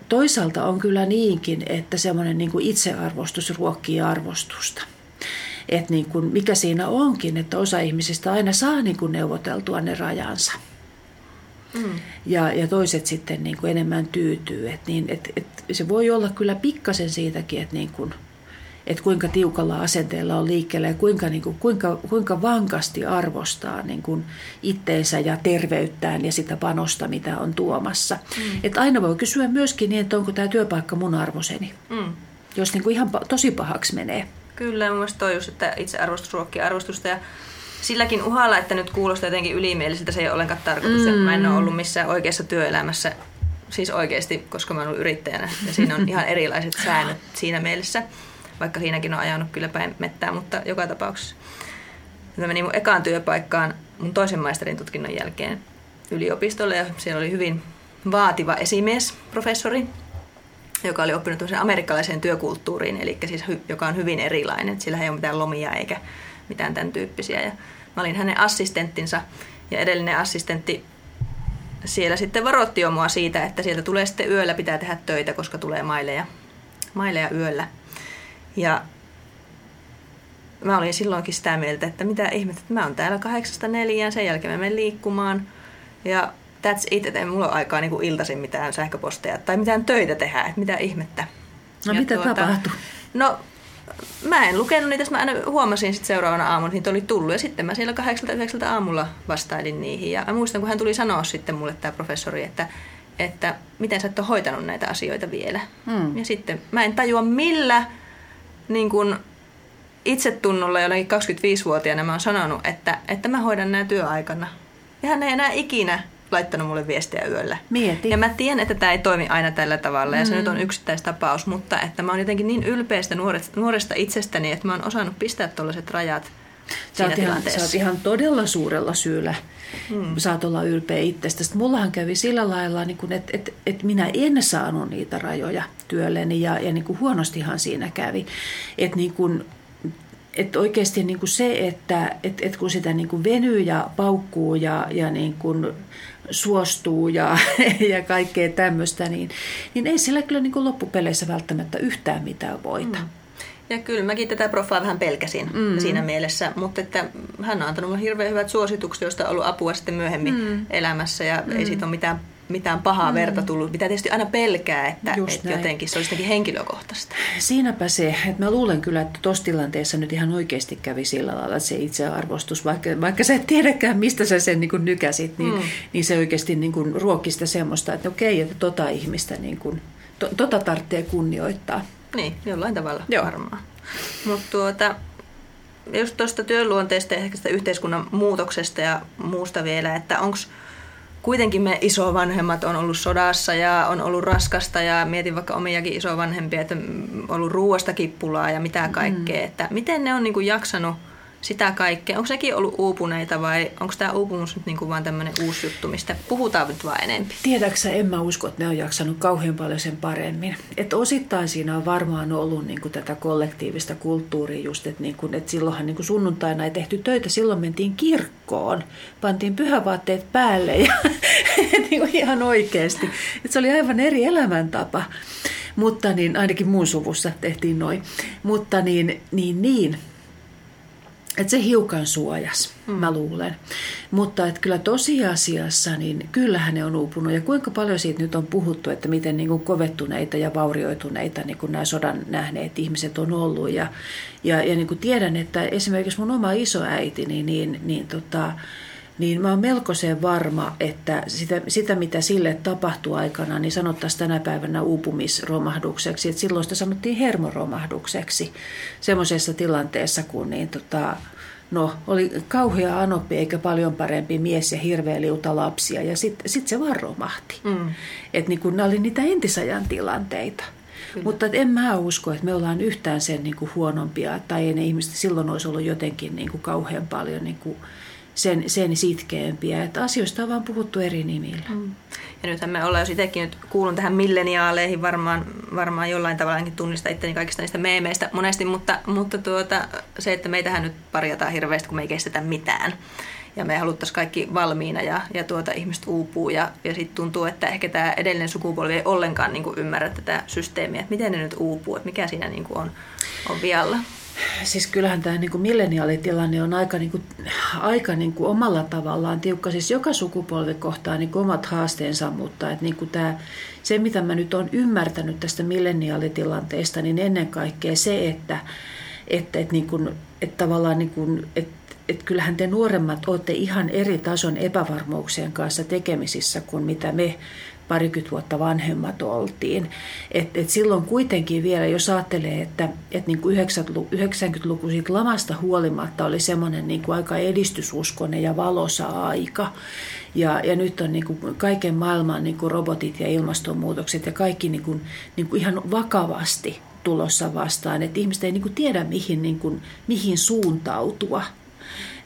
toisaalta on kyllä niinkin, että semmoinen niin itsearvostus ruokkii arvostusta. Et niin kuin mikä siinä onkin, että osa ihmisistä aina saa niin kuin neuvoteltua ne rajansa. Mm. Ja, ja toiset sitten niin kuin enemmän tyytyy. Et niin, et, et se voi olla kyllä pikkasen siitäkin, että niin kuin, et kuinka tiukalla asenteella on liikkeellä ja kuinka, niin kuin, kuinka, kuinka vankasti arvostaa niin kuin itteensä ja terveyttään ja sitä panosta, mitä on tuomassa. Mm. Et aina voi kysyä myöskin niin, että onko tämä työpaikka mun arvoseni, mm. jos niin kuin ihan tosi pahaksi menee. Kyllä, mun mielestä toi just, että itse arvostus ruokkii arvostusta ja silläkin uhalla, että nyt kuulostaa jotenkin ylimieliseltä, se ei ole ollenkaan tarkoitus. Mm. Mä en ole ollut missään oikeassa työelämässä, siis oikeasti, koska mä olen ollut yrittäjänä. Ja siinä on ihan erilaiset säännöt siinä mielessä, vaikka siinäkin on ajanut kyllä päin mettää, mutta joka tapauksessa. Mä menin mun ekaan työpaikkaan mun toisen maisterin tutkinnon jälkeen yliopistolle ja siellä oli hyvin vaativa esimies, professori, joka oli oppinut amerikkalaiseen työkulttuuriin, eli siis joka on hyvin erilainen. Sillä ei ole mitään lomia eikä mitään tämän tyyppisiä. Ja mä olin hänen assistenttinsa ja edellinen assistentti siellä sitten varoitti jo mua siitä, että sieltä tulee sitten yöllä, pitää tehdä töitä, koska tulee maileja, maileja yöllä. Ja mä olin silloinkin sitä mieltä, että mitä ihmettä, että mä oon täällä kahdeksasta neljään, sen jälkeen mä menen liikkumaan. Ja that's it, että ei mulla ole aikaa niin iltaisin mitään sähköposteja tai mitään töitä tehdä, että mitä ihmettä. No ja mitä tuota, tapahtui? No mä en lukenut niitä, mä aina huomasin sitten seuraavana aamuna, että niitä oli tullut. Ja sitten mä siellä kahdeksalta yhdeksältä aamulla vastailin niihin. Ja mä muistan, kun hän tuli sanoa sitten mulle tämä professori, että, että miten sä et ole hoitanut näitä asioita vielä. Hmm. Ja sitten mä en tajua millä niin kun, itsetunnolla jollakin 25-vuotiaana mä oon sanonut, että, että mä hoidan nämä työaikana. Ja hän ei enää ikinä laittanut mulle viestiä yöllä. Mieti. Ja mä tiedän, että tämä ei toimi aina tällä tavalla ja mm. se nyt on yksittäistapaus, mutta että mä oon jotenkin niin ylpeästä nuoresta, nuoresta itsestäni, että mä oon osannut pistää tuollaiset rajat Sä oot, ihan, sä oot ihan todella suurella syyllä. Hmm. Saat olla ylpeä itsestäsi. Mullahan kävi sillä lailla, niin että et, et minä en saanut niitä rajoja työlleni ja, ja niin kuin huonostihan siinä kävi. Että niin kuin, että oikeasti niin kuin se, että et, et kun sitä niin kuin venyy ja paukkuu ja, ja niin kuin suostuu ja, ja kaikkea tämmöistä, niin, niin ei sillä kyllä niin kuin loppupeleissä välttämättä yhtään mitään voita. Mm. Ja kyllä mäkin tätä profaa vähän pelkäsin mm. siinä mielessä, mutta että hän on antanut hirveän hyvät suositukset, joista on ollut apua sitten myöhemmin mm. elämässä ja mm. ei siitä ole mitään mitään pahaa mm. verta tullut, mitä tietysti aina pelkää, että, että jotenkin se olisi henkilökohtaista. Siinäpä se, että mä luulen kyllä, että tuossa tilanteessa nyt ihan oikeasti kävi sillä lailla, että se itsearvostus, vaikka, vaikka sä et tiedäkään, mistä sä sen niin kuin nykäsit, niin, mm. niin se oikeasti niin kuin ruokki sitä semmoista, että okei, että tota ihmistä, niin kuin, to, tota tarvitsee kunnioittaa. Niin, jollain tavalla Joo. varmaan. Mutta tuota, just tuosta työluonteesta ja ehkä sitä yhteiskunnan muutoksesta ja muusta vielä, että onko kuitenkin me isovanhemmat on ollut sodassa ja on ollut raskasta ja mietin vaikka omiakin isovanhempia, että on ollut ruuasta kippulaa ja mitä kaikkea, mm. että miten ne on niin kuin jaksanut – sitä kaikkea. Onko sekin ollut uupuneita vai onko tämä uupumus nyt niin kuin vaan tämmöinen uusi juttu, mistä puhutaan nyt vaan enemmän? Tiedäksä, en mä usko, että ne on jaksanut kauhean paljon sen paremmin. Et osittain siinä on varmaan ollut niin kuin tätä kollektiivista kulttuuria just, että, niin kuin, että silloinhan niin kuin sunnuntaina ei tehty töitä, silloin mentiin kirkkoon, pantiin pyhävaatteet päälle ja niin kuin ihan oikeasti. Et se oli aivan eri elämäntapa. Mutta niin, ainakin mun suvussa tehtiin noin. Mutta niin, niin, niin että se hiukan suojas, mm. mä luulen. Mutta että kyllä tosiasiassa, niin kyllähän ne on uupunut. Ja kuinka paljon siitä nyt on puhuttu, että miten niin kuin kovettuneita ja vaurioituneita niin kuin nämä sodan nähneet ihmiset on ollut. Ja, ja, ja niin kuin tiedän, että esimerkiksi mun oma isoäiti, niin, niin, niin tota, niin mä oon melkoisen varma, että sitä, sitä mitä sille tapahtui aikana, niin sanottaisiin tänä päivänä uupumisromahdukseksi. Että silloin sitä sanottiin hermoromahdukseksi semmoisessa tilanteessa, kun niin tota, no, oli kauhea anoppi eikä paljon parempi mies ja hirveä liuta lapsia. Ja sitten sit se vaan romahti. Mm. Että niin nämä oli niitä entisajan tilanteita. Kyllä. Mutta en mä usko, että me ollaan yhtään sen niin kuin huonompia tai ei ne ihmiset silloin olisi ollut jotenkin niin kuin kauhean paljon niin kuin sen, sen sitkeämpiä. Että asioista on vaan puhuttu eri nimillä. Mm. Ja nythän me ollaan, jos itsekin nyt kuulun tähän milleniaaleihin, varmaan, varmaan jollain tavalla tunnista itteni kaikista niistä meemeistä monesti, mutta, mutta tuota, se, että meitähän nyt parjataan hirveästi, kun me ei kestetä mitään. Ja me haluttaisiin kaikki valmiina ja, ja tuota, ihmiset uupuu ja, ja sitten tuntuu, että ehkä tämä edellinen sukupolvi ei ollenkaan niin ymmärrä tätä systeemiä, että miten ne nyt uupuu, että mikä siinä niin on, on vialla siis kyllähän tämä niin milleniaalitilanne on aika, niin kuin, aika niin kuin omalla tavallaan tiukka. Siis joka sukupolvi kohtaa niin kuin omat haasteensa, mutta että niin kuin tämä, se mitä mä nyt olen ymmärtänyt tästä milleniaalitilanteesta, niin ennen kaikkea se, että, että, että, niin kuin, että tavallaan niin kuin, että että kyllähän te nuoremmat olette ihan eri tason epävarmuuksien kanssa tekemisissä kuin mitä me parikymmentä vuotta vanhemmat oltiin. Et, et silloin kuitenkin vielä, jos ajattelee, että et niin kuin 90-luku siitä lamasta huolimatta oli semmoinen niin kuin aika edistysuskonen ja valosa aika. Ja, ja nyt on niin kuin kaiken maailman niin kuin robotit ja ilmastonmuutokset ja kaikki niin kuin, niin kuin ihan vakavasti tulossa vastaan. Että ihmiset ei niin kuin tiedä, mihin, niin kuin, mihin suuntautua.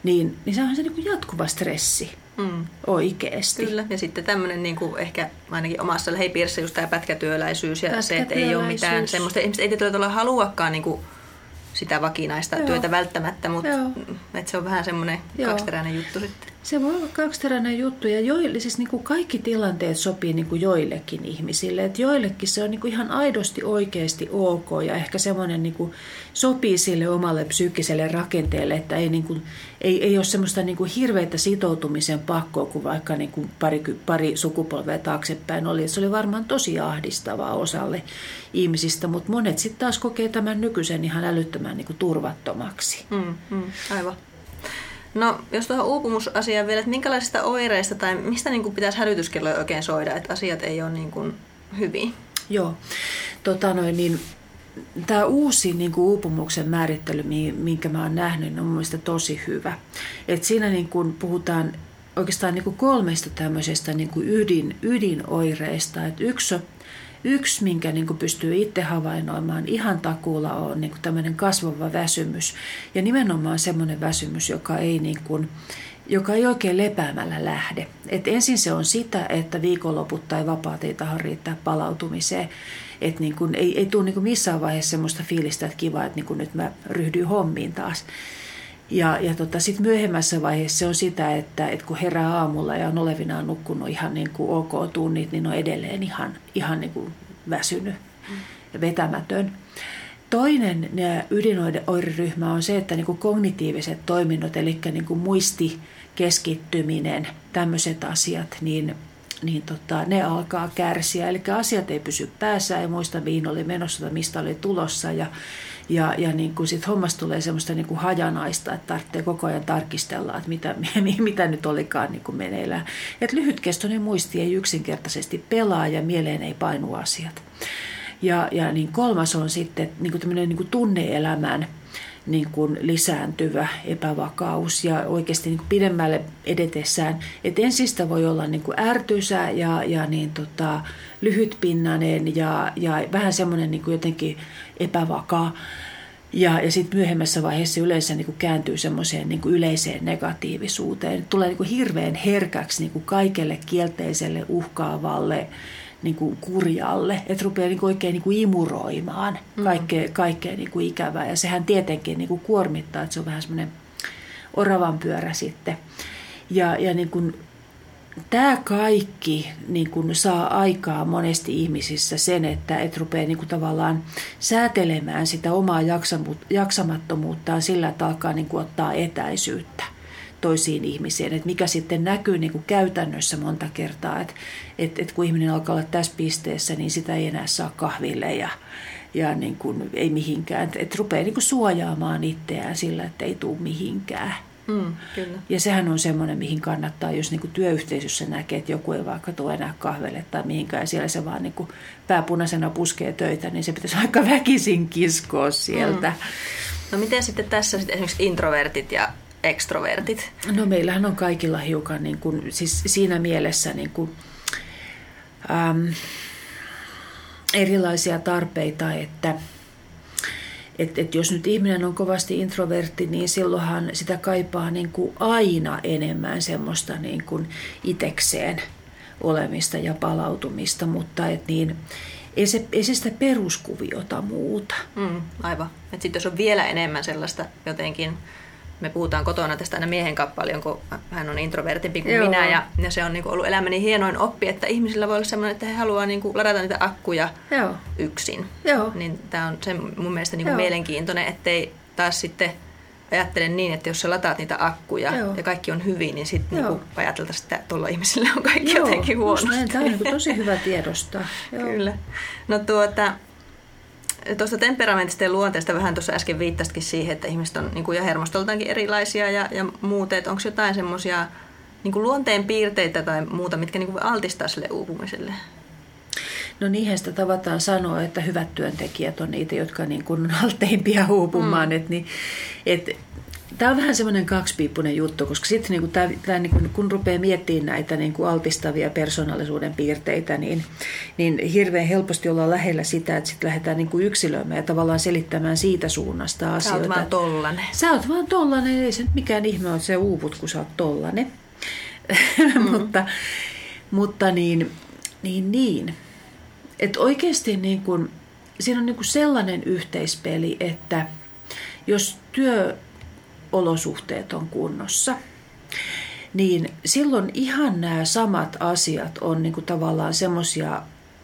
Niin, niin se on se niin kuin jatkuva stressi. Mm. Oikeasti. Kyllä, ja sitten tämmöinen niin kuin ehkä ainakin omassa lähipiirissä just tämä pätkätyöläisyys ja se, että ei ole mitään semmoista, ihmiset ei tietyllä haluakaan niin kuin sitä vakinaista Joo. työtä välttämättä, mutta se on vähän semmoinen Joo. kaksiteräinen juttu sitten. Se voi olla kaksiteräinen juttu ja joille, siis niin kuin kaikki tilanteet sopii niin kuin joillekin ihmisille. Että joillekin se on niin kuin ihan aidosti oikeasti ok ja ehkä semmoinen niin kuin sopii sille omalle psyykkiselle rakenteelle, että ei, niin kuin, ei, ei ole semmoista niin kuin hirveitä sitoutumisen pakkoa kuin vaikka niin kuin pari, pari sukupolvea taaksepäin oli. Se oli varmaan tosi ahdistavaa osalle ihmisistä, mutta monet sitten taas kokee tämän nykyisen ihan älyttömän niin kuin turvattomaksi. Mm, mm, aivan. No, jos tuohon uupumusasiaan vielä, että minkälaisista oireista tai mistä niin kuin pitäisi hälytyskelloja oikein soida, että asiat ei ole niin kuin hyvin? Joo, tota noin, niin tämä uusi niin kuin uupumuksen määrittely, minkä mä oon nähnyt, on mielestäni tosi hyvä. Et siinä niin kuin puhutaan oikeastaan niin kuin kolmesta tämmöisestä niin kuin ydin, ydinoireista. Et yksi Yksi, minkä niin kuin pystyy itse havainnoimaan ihan takuulla, on niin kuin tämmöinen kasvava väsymys. Ja nimenomaan semmoinen väsymys, joka ei, niin kuin, joka ei oikein lepäämällä lähde. Et ensin se on sitä, että viikonloput tai vapaat ei taho riittää palautumiseen. Että niin kuin, ei, ei tule niin kuin missään vaiheessa semmoista fiilistä, että kiva, että niin nyt mä ryhdyin hommiin taas. Ja, ja tota, sitten myöhemmässä vaiheessa se on sitä, että, että kun herää aamulla ja on olevinaan nukkunut ihan niin kuin ok tunnit, niin on edelleen ihan, ihan niin kuin väsynyt ja vetämätön. Toinen ydinoiriryhmä on se, että niin kuin kognitiiviset toiminnot, eli niin kuin muisti, keskittyminen, tämmöiset asiat, niin, niin tota, ne alkaa kärsiä. Eli asiat ei pysy päässä, ei muista mihin oli menossa tai mistä oli tulossa. Ja, ja, ja niin kuin sit hommasta tulee semmoista niin kuin hajanaista, että tarvitsee koko ajan tarkistella, että mitä, mitä nyt olikaan niin kuin meneillään. Että lyhytkestoinen muisti ei yksinkertaisesti pelaa ja mieleen ei painu asiat. Ja, ja niin kolmas on sitten niin kuin tämmöinen niin kuin tunneelämän niin kuin lisääntyvä epävakaus ja oikeasti niin kuin pidemmälle edetessään. Et ensistä voi olla niin kuin ärtysä ja, ja niin tota, lyhytpinnainen ja, ja vähän semmoinen niin kuin jotenkin epävakaa. Ja, ja sitten myöhemmässä vaiheessa yleensä niin kuin kääntyy semmoiseen niin yleiseen negatiivisuuteen. Tulee niin kuin hirveän herkäksi niin kuin kaikelle kielteiselle, uhkaavalle, niin kuin kurjalle, että rupeaa niin kuin oikein niin kuin imuroimaan mm. kaikkea, kaikkea niin kuin ikävää. Ja sehän tietenkin niin kuin kuormittaa, että se on vähän semmoinen oravan pyörä sitten. Ja, ja niin kuin, tämä kaikki niin kuin saa aikaa monesti ihmisissä sen, että et rupeaa niin kuin tavallaan säätelemään sitä omaa jaksamattomuuttaan sillä, että alkaa niin kuin ottaa etäisyyttä toisiin ihmisiin, että mikä sitten näkyy niin kuin käytännössä monta kertaa, että, että, että kun ihminen alkaa olla tässä pisteessä, niin sitä ei enää saa kahville ja, ja niin kuin ei mihinkään, että, että rupeaa niin kuin suojaamaan itseään sillä, että ei tule mihinkään. Mm, kyllä. Ja sehän on semmoinen, mihin kannattaa, jos niin kuin työyhteisössä näkee, että joku ei vaikka tule enää kahvelle tai mihinkään, ja siellä se vaan niin kuin pääpunaisena puskee töitä, niin se pitäisi aika väkisin kiskoa sieltä. Mm. No miten sitten tässä sitten esimerkiksi introvertit ja ekstrovertit? No meillähän on kaikilla hiukan niin kuin, siis siinä mielessä niin kuin, äm, erilaisia tarpeita, että et, et jos nyt ihminen on kovasti introvertti, niin silloinhan sitä kaipaa niin kuin aina enemmän semmoista niin kuin itekseen olemista ja palautumista, mutta et niin, ei, se, ei se sitä peruskuviota muuta. Mm, aivan. Sitten jos on vielä enemmän sellaista jotenkin me puhutaan kotona tästä aina miehen kanssa paljon, kun hän on introvertimpi kuin Joo. minä. Ja, ja se on niin kuin ollut elämäni hienoin oppi, että ihmisillä voi olla sellainen, että he haluaa niin kuin ladata niitä akkuja Joo. yksin. Joo. Niin tämä on se mun mielestä niin kuin mielenkiintoinen, ettei taas sitten ajattele niin, että jos sä lataat niitä akkuja Joo. ja kaikki on hyvin, niin sitten niin ajateltaisiin, että tuolla ihmisillä on kaikki Joo, jotenkin huonosti. Tämä on niin tosi hyvä tiedostaa. Joo. Kyllä. No tuota, Tuosta temperamentista ja luonteesta vähän tuossa äsken viittasitkin siihen, että ihmiset on niin kuin, ja hermostoltaankin erilaisia ja, ja muut. Että onko jotain semmoisia niin luonteen piirteitä tai muuta, mitkä niin kuin altistaa sille uupumiselle? No niihin sitä tavataan sanoa, että hyvät työntekijät on niitä, jotka niin kuin on alteimpia uupumaan. Mm. Et niin, et Tämä on vähän semmoinen kaksipiippunen juttu, koska sitten niin kuin tämä, tämä, niin kuin, kun rupeaa miettimään näitä niin kuin altistavia persoonallisuuden piirteitä, niin, niin hirveän helposti ollaan lähellä sitä, että sitten lähdetään niin kuin yksilöimään ja tavallaan selittämään siitä suunnasta asioita. Sä oot vaan tollanen. Sä oot vaan tollanen, ei se nyt mikään ihme ole, että sä uuvut, kun sä oot tollanen. Mm. mutta, mutta niin, niin, niin. Että oikeasti niin kuin, siinä on niin kuin sellainen yhteispeli, että jos työ olosuhteet on kunnossa, niin silloin ihan nämä samat asiat on niin kuin tavallaan semmoisia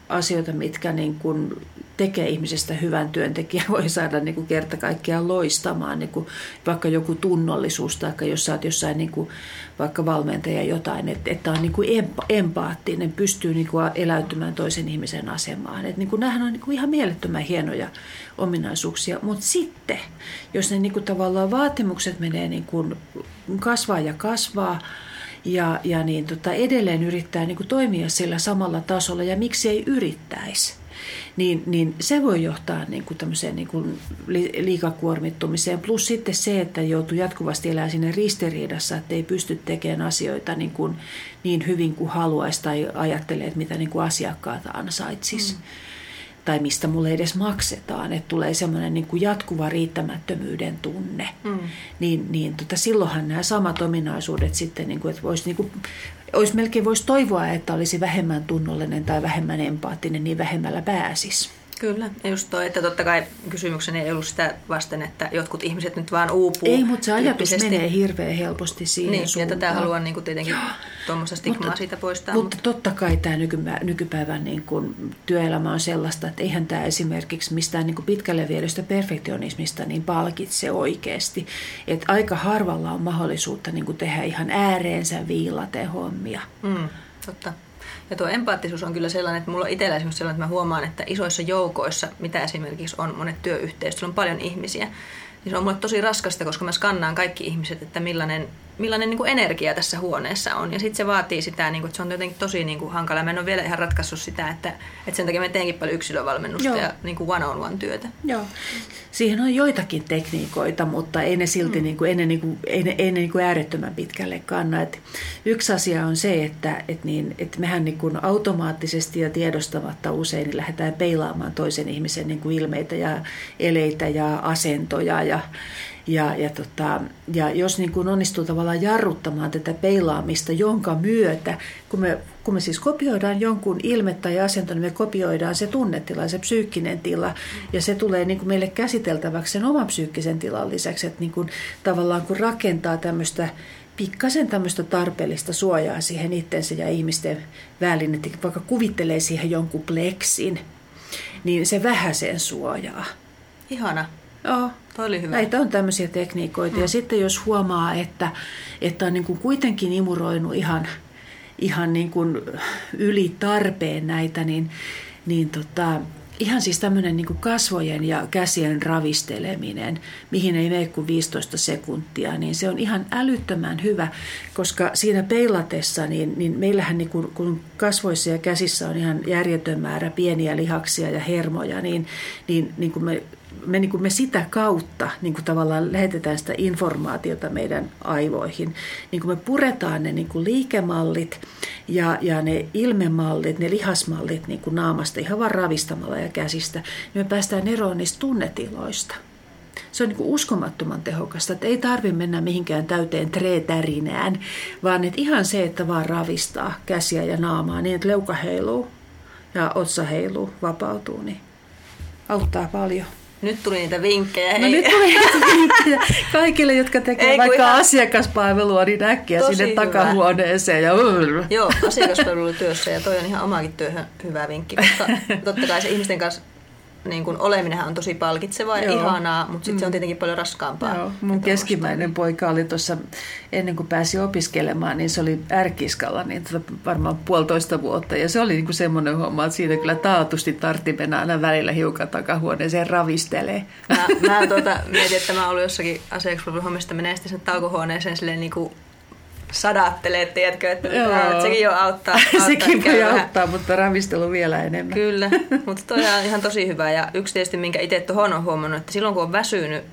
asioita, mitkä niin kuin tekee ihmisestä hyvän työntekijän, voi saada niin kuin kerta kaikkiaan loistamaan, niin kuin vaikka joku tunnollisuus, tai jos sä oot jossain niin kuin vaikka valmentaja jotain, että, että on niin kuin empa- empaattinen, pystyy niin kuin eläytymään toisen ihmisen asemaan. Että niin kuin, nämähän on niin kuin ihan mielettömän hienoja ominaisuuksia, mutta sitten, jos ne niin kuin tavallaan vaatimukset menee niin kuin kasvaa ja kasvaa, ja, ja niin tota, edelleen yrittää niin kuin toimia sillä samalla tasolla ja miksi ei yrittäisi niin, niin se voi johtaa niin kuin tämmöiseen niin kuin liikakuormittumiseen. Plus sitten se, että joutuu jatkuvasti elämään sinne ristiriidassa, että ei pysty tekemään asioita niin, kuin, niin hyvin kuin haluaisi tai ajattelee, että mitä niin kuin asiakkaat ansaitsisi. Mm tai mistä mulle edes maksetaan, että tulee semmoinen niin kuin jatkuva riittämättömyyden tunne, mm. niin, niin tota, silloinhan nämä samat ominaisuudet sitten, niin kuin, että voisi niin kuin, olisi melkein voisi toivoa, että olisi vähemmän tunnollinen tai vähemmän empaattinen, niin vähemmällä pääsisi. Kyllä, ja just toi, että totta kai kysymykseni ei ollut sitä vasten, että jotkut ihmiset nyt vaan uupuu. Ei, mutta se ajatus menee hirveän helposti siihen niin, suuntaan. ja tätä haluan niin kuin tietenkin tuommoista stigmaa mutta, siitä poistaa. Mutta, mutta totta kai tämä nykypäivän niin kuin työelämä on sellaista, että eihän tämä esimerkiksi mistään niin kuin pitkälle viedystä perfektionismista niin palkitse oikeasti. Että aika harvalla on mahdollisuutta niin kuin tehdä ihan ääreensä viilaten hommia. Mm, totta. Ja tuo empaattisuus on kyllä sellainen, että mulla on itsellä esimerkiksi sellainen, että mä huomaan, että isoissa joukoissa, mitä esimerkiksi on monet työyhteisöt, on paljon ihmisiä, niin se on mulle tosi raskasta, koska mä skannaan kaikki ihmiset, että millainen millainen niin kuin energia tässä huoneessa on. Ja sitten se vaatii sitä, niin kuin, että se on jotenkin tosi niin kuin hankala. Mä en ole vielä ihan ratkaissut sitä, että, että sen takia mä teenkin paljon yksilövalmennusta Joo. ja niin kuin one-on-one työtä. Joo. Siihen on joitakin tekniikoita, mutta ei ne silti mm. niin kuin, ei ne, niin kuin, ei ne, ei ne niin kuin äärettömän pitkälle kanna. Et yksi asia on se, että et niin, et mehän niin kuin automaattisesti ja tiedostamatta usein niin lähdetään peilaamaan toisen ihmisen niin kuin ilmeitä ja eleitä ja asentoja ja ja, ja, tota, ja jos niin kuin onnistuu tavallaan jarruttamaan tätä peilaamista, jonka myötä, kun me, kun me siis kopioidaan jonkun ilme tai asento, niin me kopioidaan se tunnetila, se psyykkinen tila, ja se tulee niin kuin meille käsiteltäväksi sen oman psyykkisen tilan lisäksi, että niin kuin, tavallaan kun rakentaa tämmöistä pikkasen tämmöistä tarpeellista suojaa siihen itsensä ja ihmisten väliin, että vaikka kuvittelee siihen jonkun pleksin, niin se vähäsen suojaa. Ihana. Joo. Toi oli hyvä. Näitä on tämmöisiä tekniikoita. Mm. Ja sitten jos huomaa, että, että on niin kuin kuitenkin imuroinut ihan, ihan niin kuin yli tarpeen näitä, niin, niin tota, ihan siis tämmöinen niin kuin kasvojen ja käsien ravisteleminen, mihin ei mene kuin 15 sekuntia, niin se on ihan älyttömän hyvä, koska siinä peilatessa, niin, niin meillähän niin kuin, kun kasvoissa ja käsissä on ihan järjetön määrä pieniä lihaksia ja hermoja, niin, niin, niin kuin me me, niin kuin me sitä kautta niin kuin tavallaan lähetetään sitä informaatiota meidän aivoihin. Niin kuin me puretaan ne niin kuin liikemallit ja, ja ne ilmemallit, ne lihasmallit niin kuin naamasta ihan vaan ravistamalla ja käsistä, niin me päästään eroon niistä tunnetiloista. Se on niin kuin uskomattoman tehokasta, että ei tarvi mennä mihinkään täyteen treetärinään, vaan että ihan se, että vaan ravistaa käsiä ja naamaa niin, että leuka heiluu ja otsa heiluu, vapautuu, niin auttaa paljon. Nyt tuli niitä vinkkejä. No nyt tuli niitä vinkkejä kaikille, jotka tekevät Ei, vaikka ihan... asiakaspalvelua, niin äkkiä Tosi sinne hyvä. takahuoneeseen. Ja... Joo, asiakaspalvelutyössä ja toi on ihan omakin työhön hyvä vinkki, koska totta kai se ihmisten kanssa niin kuin oleminenhan on tosi palkitsevaa ja Joo. ihanaa, mutta sitten mm. se on mm. tietenkin paljon raskaampaa. Joo. Mun keskimmäinen poika oli tuossa, ennen kuin pääsi opiskelemaan, niin se oli ärkiskalla niin tota varmaan puolitoista vuotta. Ja se oli niin kuin semmoinen homma, että siitä kyllä taatusti tartti mennä aina välillä hiukan takahuoneeseen ravistelee. Mä, mä tuota, mietin, että mä olin jossakin asiakaspalveluhommista menee sitten taukohuoneeseen silleen niin kuin sadattelee, tiedätkö, että, että sekin jo auttaa. auttaa sekin voi vähän. auttaa, mutta ravistelu vielä enemmän. Kyllä, mutta toi on ihan tosi hyvä. Ja yksi tietysti, minkä itse tuohon on huomannut, että silloin kun on väsynyt,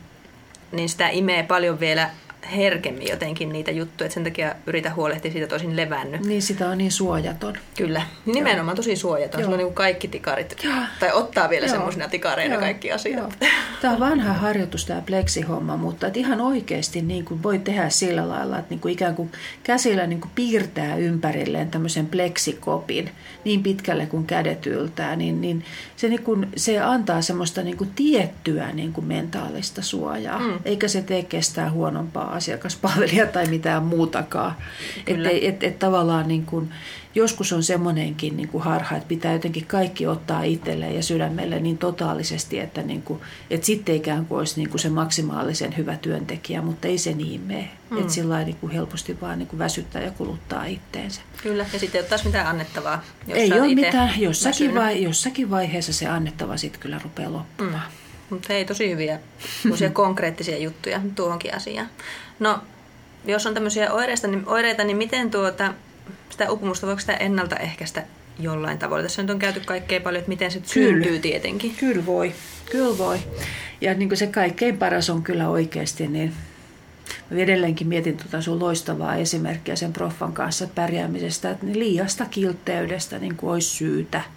niin sitä imee paljon vielä herkemmin jotenkin niitä juttuja, että sen takia yritä huolehtia siitä toisin levännyt. Niin, sitä on niin suojaton. Kyllä, nimenomaan tosi suojaton. Joo. Sulla on niin kaikki tikarit, Joo. tai ottaa vielä semmoisina tikareina Joo. kaikki asiat. Joo. Tämä on vanha harjoitus tämä pleksihomma, mutta että ihan oikeasti niin kuin voi tehdä sillä lailla, että niin kuin ikään kuin käsillä niin kuin piirtää ympärilleen tämmöisen pleksikopin niin pitkälle kuin kädet yltää, niin, niin se, niin kuin, se antaa semmoista niin kuin tiettyä niin kuin mentaalista suojaa, mm. eikä se tee kestää huonompaa asiakaspalvelija tai mitään muutakaan. Että et, et tavallaan niin kuin, joskus on semmoinenkin niin kuin harha, että pitää jotenkin kaikki ottaa itselleen ja sydämelle niin totaalisesti, että, niin kuin, että sitten ikään kuin olisi niin kuin se maksimaalisen hyvä työntekijä, mutta ei se niin mene. Mm. Että sillä niin kuin helposti vaan niin kuin väsyttää ja kuluttaa itteensä. Kyllä, ja sitten ei ole taas mitään annettavaa. Jos ei ole mitään. Jossakin, vai, jossakin vaiheessa se annettava sitten kyllä rupeaa loppumaan. Mm. Mutta hei, tosi hyviä konkreettisia juttuja tuohonkin asiaan. No, jos on tämmöisiä oireita, niin, oireita, niin miten tuota, sitä upumusta, voiko sitä ennaltaehkäistä jollain tavalla? Tässä nyt on käyty kaikkein paljon, että miten se syntyy tietenkin. Kyllä voi, kyllä voi. Ja niin kuin se kaikkein paras on kyllä oikeasti, niin Mä edelleenkin mietin tuota sun loistavaa esimerkkiä sen proffan kanssa pärjäämisestä, että niin liiasta kiltteydestä niin kuin olisi syytä –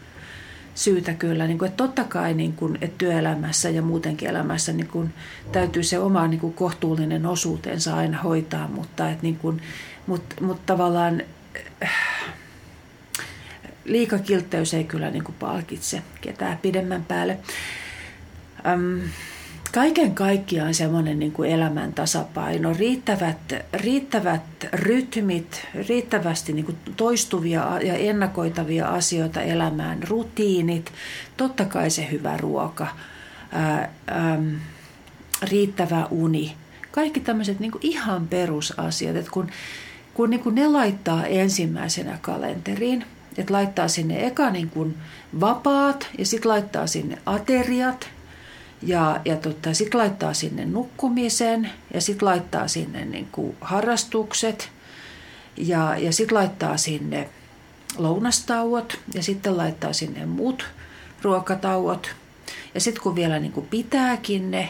syytä kyllä. Niin kuin, että totta kai niin kuin, että työelämässä ja muutenkin elämässä niin kuin, täytyy se oma niin kuin, kohtuullinen osuutensa aina hoitaa, mutta, että, niin kuin, mutta, mutta tavallaan liikakiltteys ei kyllä niin kuin palkitse ketään pidemmän päälle. Öm, kaiken kaikkiaan semmoinen niin kuin elämän tasapaino, riittävät, riittävät rytmit, riittävästi niin kuin toistuvia ja ennakoitavia asioita elämään, rutiinit, totta kai se hyvä ruoka, ää, ää, riittävä uni, kaikki tämmöiset niin kuin ihan perusasiat, että kun, kun niin kuin ne laittaa ensimmäisenä kalenteriin, että laittaa sinne eka niin kuin vapaat ja sitten laittaa sinne ateriat ja, ja tota, sitten laittaa sinne nukkumisen ja sitten laittaa sinne niin kuin harrastukset ja, ja sitten laittaa sinne lounastauot ja sitten laittaa sinne muut ruokatauot. Ja sitten kun vielä niin kuin pitääkin ne,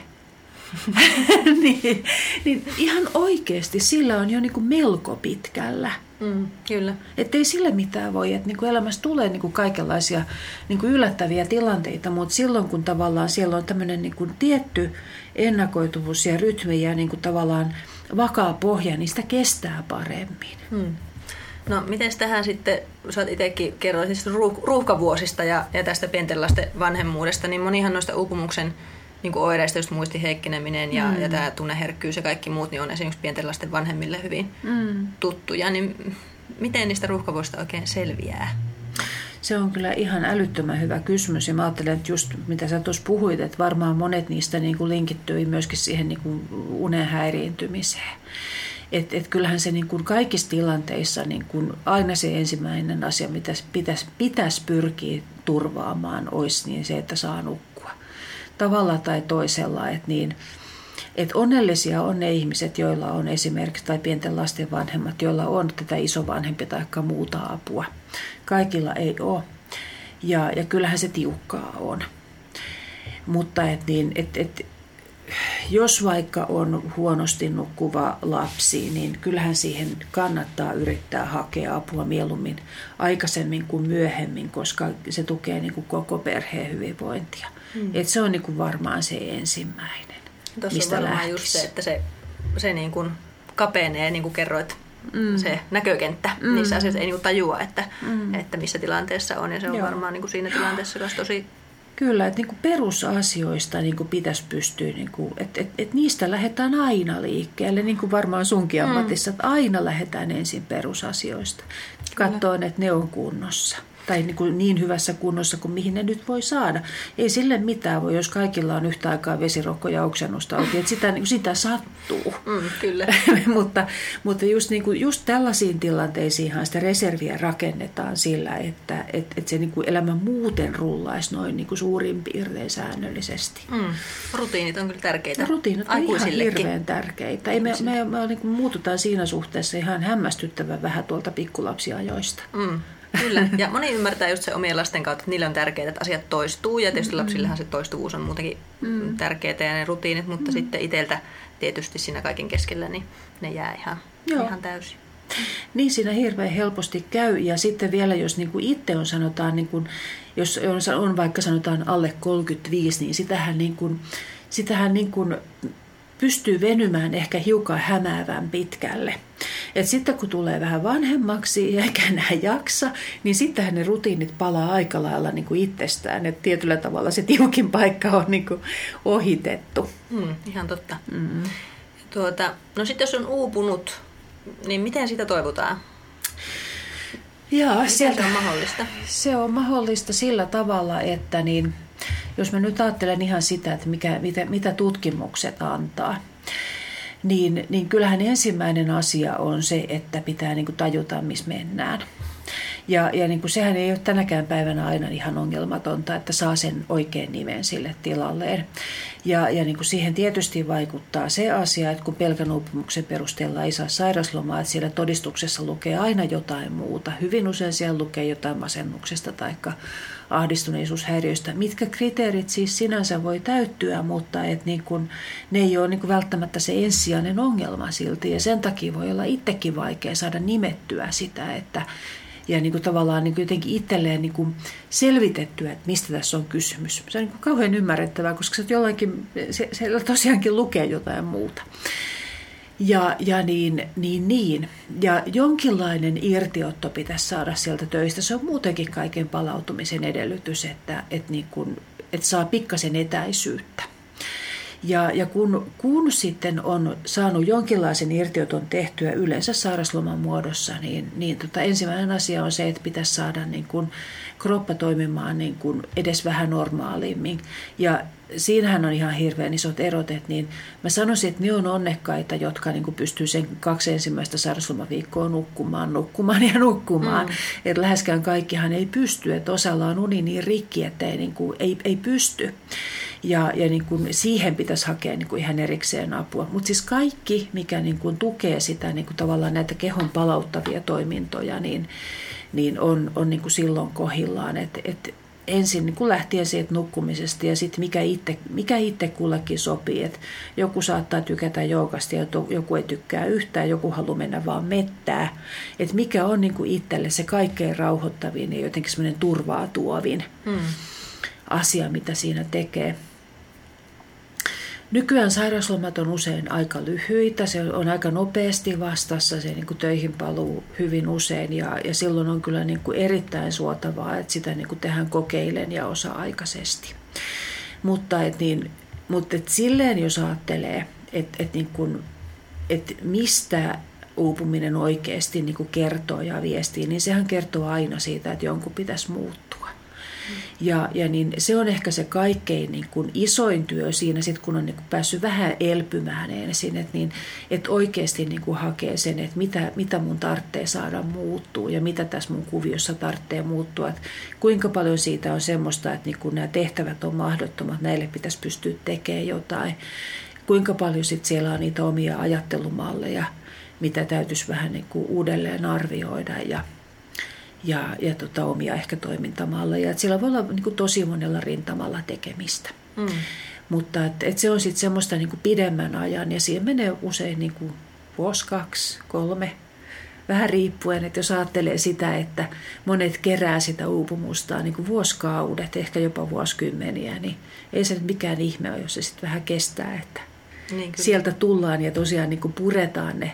niin, niin ihan oikeasti sillä on jo niin kuin melko pitkällä. Mm, kyllä. Että ei sille mitään voi, että niin kuin elämässä tulee niin kuin kaikenlaisia niin kuin yllättäviä tilanteita, mutta silloin kun tavallaan siellä on tämmöinen niin kuin tietty ennakoituvuus ja rytmi ja niin kuin tavallaan vakaa pohja, niin sitä kestää paremmin. Mm. No miten tähän sitten, sä itsekin kerroit siis ruuhkavuosista ja, ja tästä pienten vanhemmuudesta, niin monihan noista uupumuksen niin kuin oireista, just muistin heikkeneminen ja, mm. ja tämä tunneherkkyys ja kaikki muut, niin on esimerkiksi pienten lasten vanhemmille hyvin mm. tuttuja. Niin miten niistä ruuhkavuosista oikein selviää? Se on kyllä ihan älyttömän hyvä kysymys ja mä ajattelen, että just mitä sä tuossa puhuit, että varmaan monet niistä niin kuin linkittyi myöskin siihen niin kuin unen häiriintymiseen. Et, et kyllähän se niin kuin kaikissa tilanteissa niin kuin aina se ensimmäinen asia, mitä pitäisi pitäis pyrkiä turvaamaan, olisi niin se, että saa nukkua tavalla tai toisella. Että niin, et onnellisia on ne ihmiset, joilla on esimerkiksi, tai pienten lasten vanhemmat, joilla on tätä isovanhempia tai muuta apua. Kaikilla ei ole. Ja, ja kyllähän se tiukkaa on. Mutta et niin, et, et, jos vaikka on huonosti nukkuva lapsi, niin kyllähän siihen kannattaa yrittää hakea apua mieluummin aikaisemmin kuin myöhemmin, koska se tukee niin kuin koko perheen hyvinvointia. Mm. Et se on niin kuin varmaan se ensimmäinen, Tuossa mistä on varmaan lähtisi. just se, että se, se niin kuin kapenee, niin kuin kerroit, mm. se näkökenttä mm. niissä asioissa ei niin kuin tajua, että, mm. että missä tilanteessa on. Ja se on Joo. varmaan niin kuin siinä tilanteessa myös tosi Kyllä, että niin perusasioista niin kuin pitäisi pystyä, niin kuin, että, että, että niistä lähdetään aina liikkeelle, niin kuin varmaan sunkin mm. ammatissa, mm. että aina lähdetään ensin perusasioista, katsoen, että ne on kunnossa tai niin, kuin niin hyvässä kunnossa kuin mihin ne nyt voi saada. Ei sille mitään voi, jos kaikilla on yhtä aikaa vesirokko ja oksennusta auki. Että sitä, niin sitä sattuu. Mm, kyllä. mutta mutta just, niin kuin, just tällaisiin tilanteisiinhan sitä reserviä rakennetaan sillä, että et, et se niin kuin elämä muuten rullaisi noin niin kuin suurin piirtein säännöllisesti. Mm. Rutiinit on kyllä tärkeitä Rutiinit on ihan hirveän tärkeitä. Ei me, me, me niin kuin muututaan siinä suhteessa ihan hämmästyttävän vähän tuolta pikkulapsiajoista. Mm. Kyllä, ja moni ymmärtää just se omien lasten kautta, että niille on tärkeää, että asiat toistuu, ja tietysti mm-hmm. lapsillehan se toistuvuus on muutenkin mm. tärkeää ja ne rutiinit, mutta mm. sitten itseltä tietysti siinä kaiken keskellä, niin ne jää ihan, Joo. ihan täysin. Niin siinä hirveän helposti käy ja sitten vielä jos niin kuin itse on sanotaan, niin kuin, jos on, on vaikka sanotaan alle 35, niin sitähän, niin kuin, sitähän niin kuin pystyy venymään ehkä hiukan hämäävän pitkälle. Et sitten kun tulee vähän vanhemmaksi eikä enää jaksa, niin sittenhän ne rutiinit palaa aika lailla niin kuin itsestään. Et tietyllä tavalla se tiukin paikka on niin kuin ohitettu. Mm, ihan totta. Mm. Tuota, no sitten jos on uupunut, niin miten sitä toivotaan? Jaa, sieltä, se on mahdollista? Se on mahdollista sillä tavalla, että niin, jos mä nyt ajattelen ihan sitä, että mikä, mitä, mitä tutkimukset antaa, niin, niin kyllähän ensimmäinen asia on se, että pitää niin kuin tajuta, missä mennään. Ja, ja niin kuin sehän ei ole tänäkään päivänä aina ihan ongelmatonta, että saa sen oikein nimen sille tilalleen. Ja, ja niin kuin siihen tietysti vaikuttaa se asia, että kun pelkän uupumuksen perusteella ei saa sairaslomaa, että siellä todistuksessa lukee aina jotain muuta. Hyvin usein siellä lukee jotain masennuksesta tai ahdistuneisuushäiriöistä. Mitkä kriteerit siis sinänsä voi täyttyä, mutta et niin kun, ne ei ole niin kun välttämättä se ensisijainen ongelma silti. Ja sen takia voi olla itsekin vaikea saada nimettyä sitä, että ja niin kuin tavallaan niin kuin jotenkin itselleen niin kuin selvitettyä, että mistä tässä on kysymys. Se on niin kuin kauhean ymmärrettävää, koska se, jollakin, se, se tosiaankin lukee jotain muuta. Ja, ja niin, niin, niin. Ja jonkinlainen irtiotto pitäisi saada sieltä töistä. Se on muutenkin kaiken palautumisen edellytys, että, että, niin kun, että saa pikkasen etäisyyttä. Ja, ja kun, kun sitten on saanut jonkinlaisen irtioton tehtyä yleensä sairasloman muodossa, niin, niin tota, ensimmäinen asia on se, että pitäisi saada niin kun kroppa toimimaan niin kun edes vähän normaalimmin. Ja siinähän on ihan hirveän isot erot, että niin mä sanoisin, että ne on onnekkaita, jotka niin pystyy sen kaksi ensimmäistä sairauslomaviikkoa nukkumaan, nukkumaan ja nukkumaan. Mm. Että läheskään kaikkihan ei pysty, että osalla on uni niin rikki, että ei, niin kuin, ei, ei pysty. Ja, ja niin kuin siihen pitäisi hakea niin kuin ihan erikseen apua. Mutta siis kaikki, mikä niin kuin tukee sitä niin kuin tavallaan näitä kehon palauttavia toimintoja, niin, niin on, on niin kuin silloin kohillaan. Että et ensin niin kuin lähtien siitä nukkumisesta ja sitten mikä itse, mikä itse kullekin sopii. Et joku saattaa tykätä joukasta ja joku ei tykkää yhtään, joku haluaa mennä vaan mettää. Et mikä on niin kuin itselle se kaikkein rauhoittavin ja jotenkin semmoinen turvaa tuovin hmm. asia, mitä siinä tekee. Nykyään sairauslomat on usein aika lyhyitä, se on aika nopeasti vastassa se niin kuin töihin paluu hyvin usein ja, ja silloin on kyllä niin kuin erittäin suotavaa, että sitä niin kuin tehdään kokeilen ja osa-aikaisesti. Mutta, et niin, mutta et silleen jos ajattelee, että et niin et mistä uupuminen oikeasti niin kuin kertoo ja viestii, niin sehän kertoo aina siitä, että jonkun pitäisi muuttua. Ja, ja niin se on ehkä se kaikkein niin kuin isoin työ siinä, sit kun on niin kuin päässyt vähän elpymään ensin, että, niin, että oikeasti niin kuin hakee sen, että mitä, mitä mun tarvitsee saada muuttuu ja mitä tässä mun kuviossa tarvitsee muuttua. Että kuinka paljon siitä on semmoista, että niin kuin nämä tehtävät on mahdottomat, näille pitäisi pystyä tekemään jotain. Kuinka paljon sitten siellä on niitä omia ajattelumalleja, mitä täytyisi vähän niin kuin uudelleen arvioida ja – ja, ja tota, omia ehkä toimintamalleja. Et siellä voi olla niin kuin, tosi monella rintamalla tekemistä. Mm. Mutta et, et se on sitten semmoista niin kuin pidemmän ajan ja siihen menee usein niin kuin vuosi, kaksi, kolme, vähän riippuen, että jos ajattelee sitä, että monet kerää sitä uupumustaan niin kuin vuosikaudet, ehkä jopa vuosikymmeniä, niin ei se nyt mikään ihme ole, jos se sitten vähän kestää, että niin sieltä tullaan ja tosiaan niin kuin puretaan ne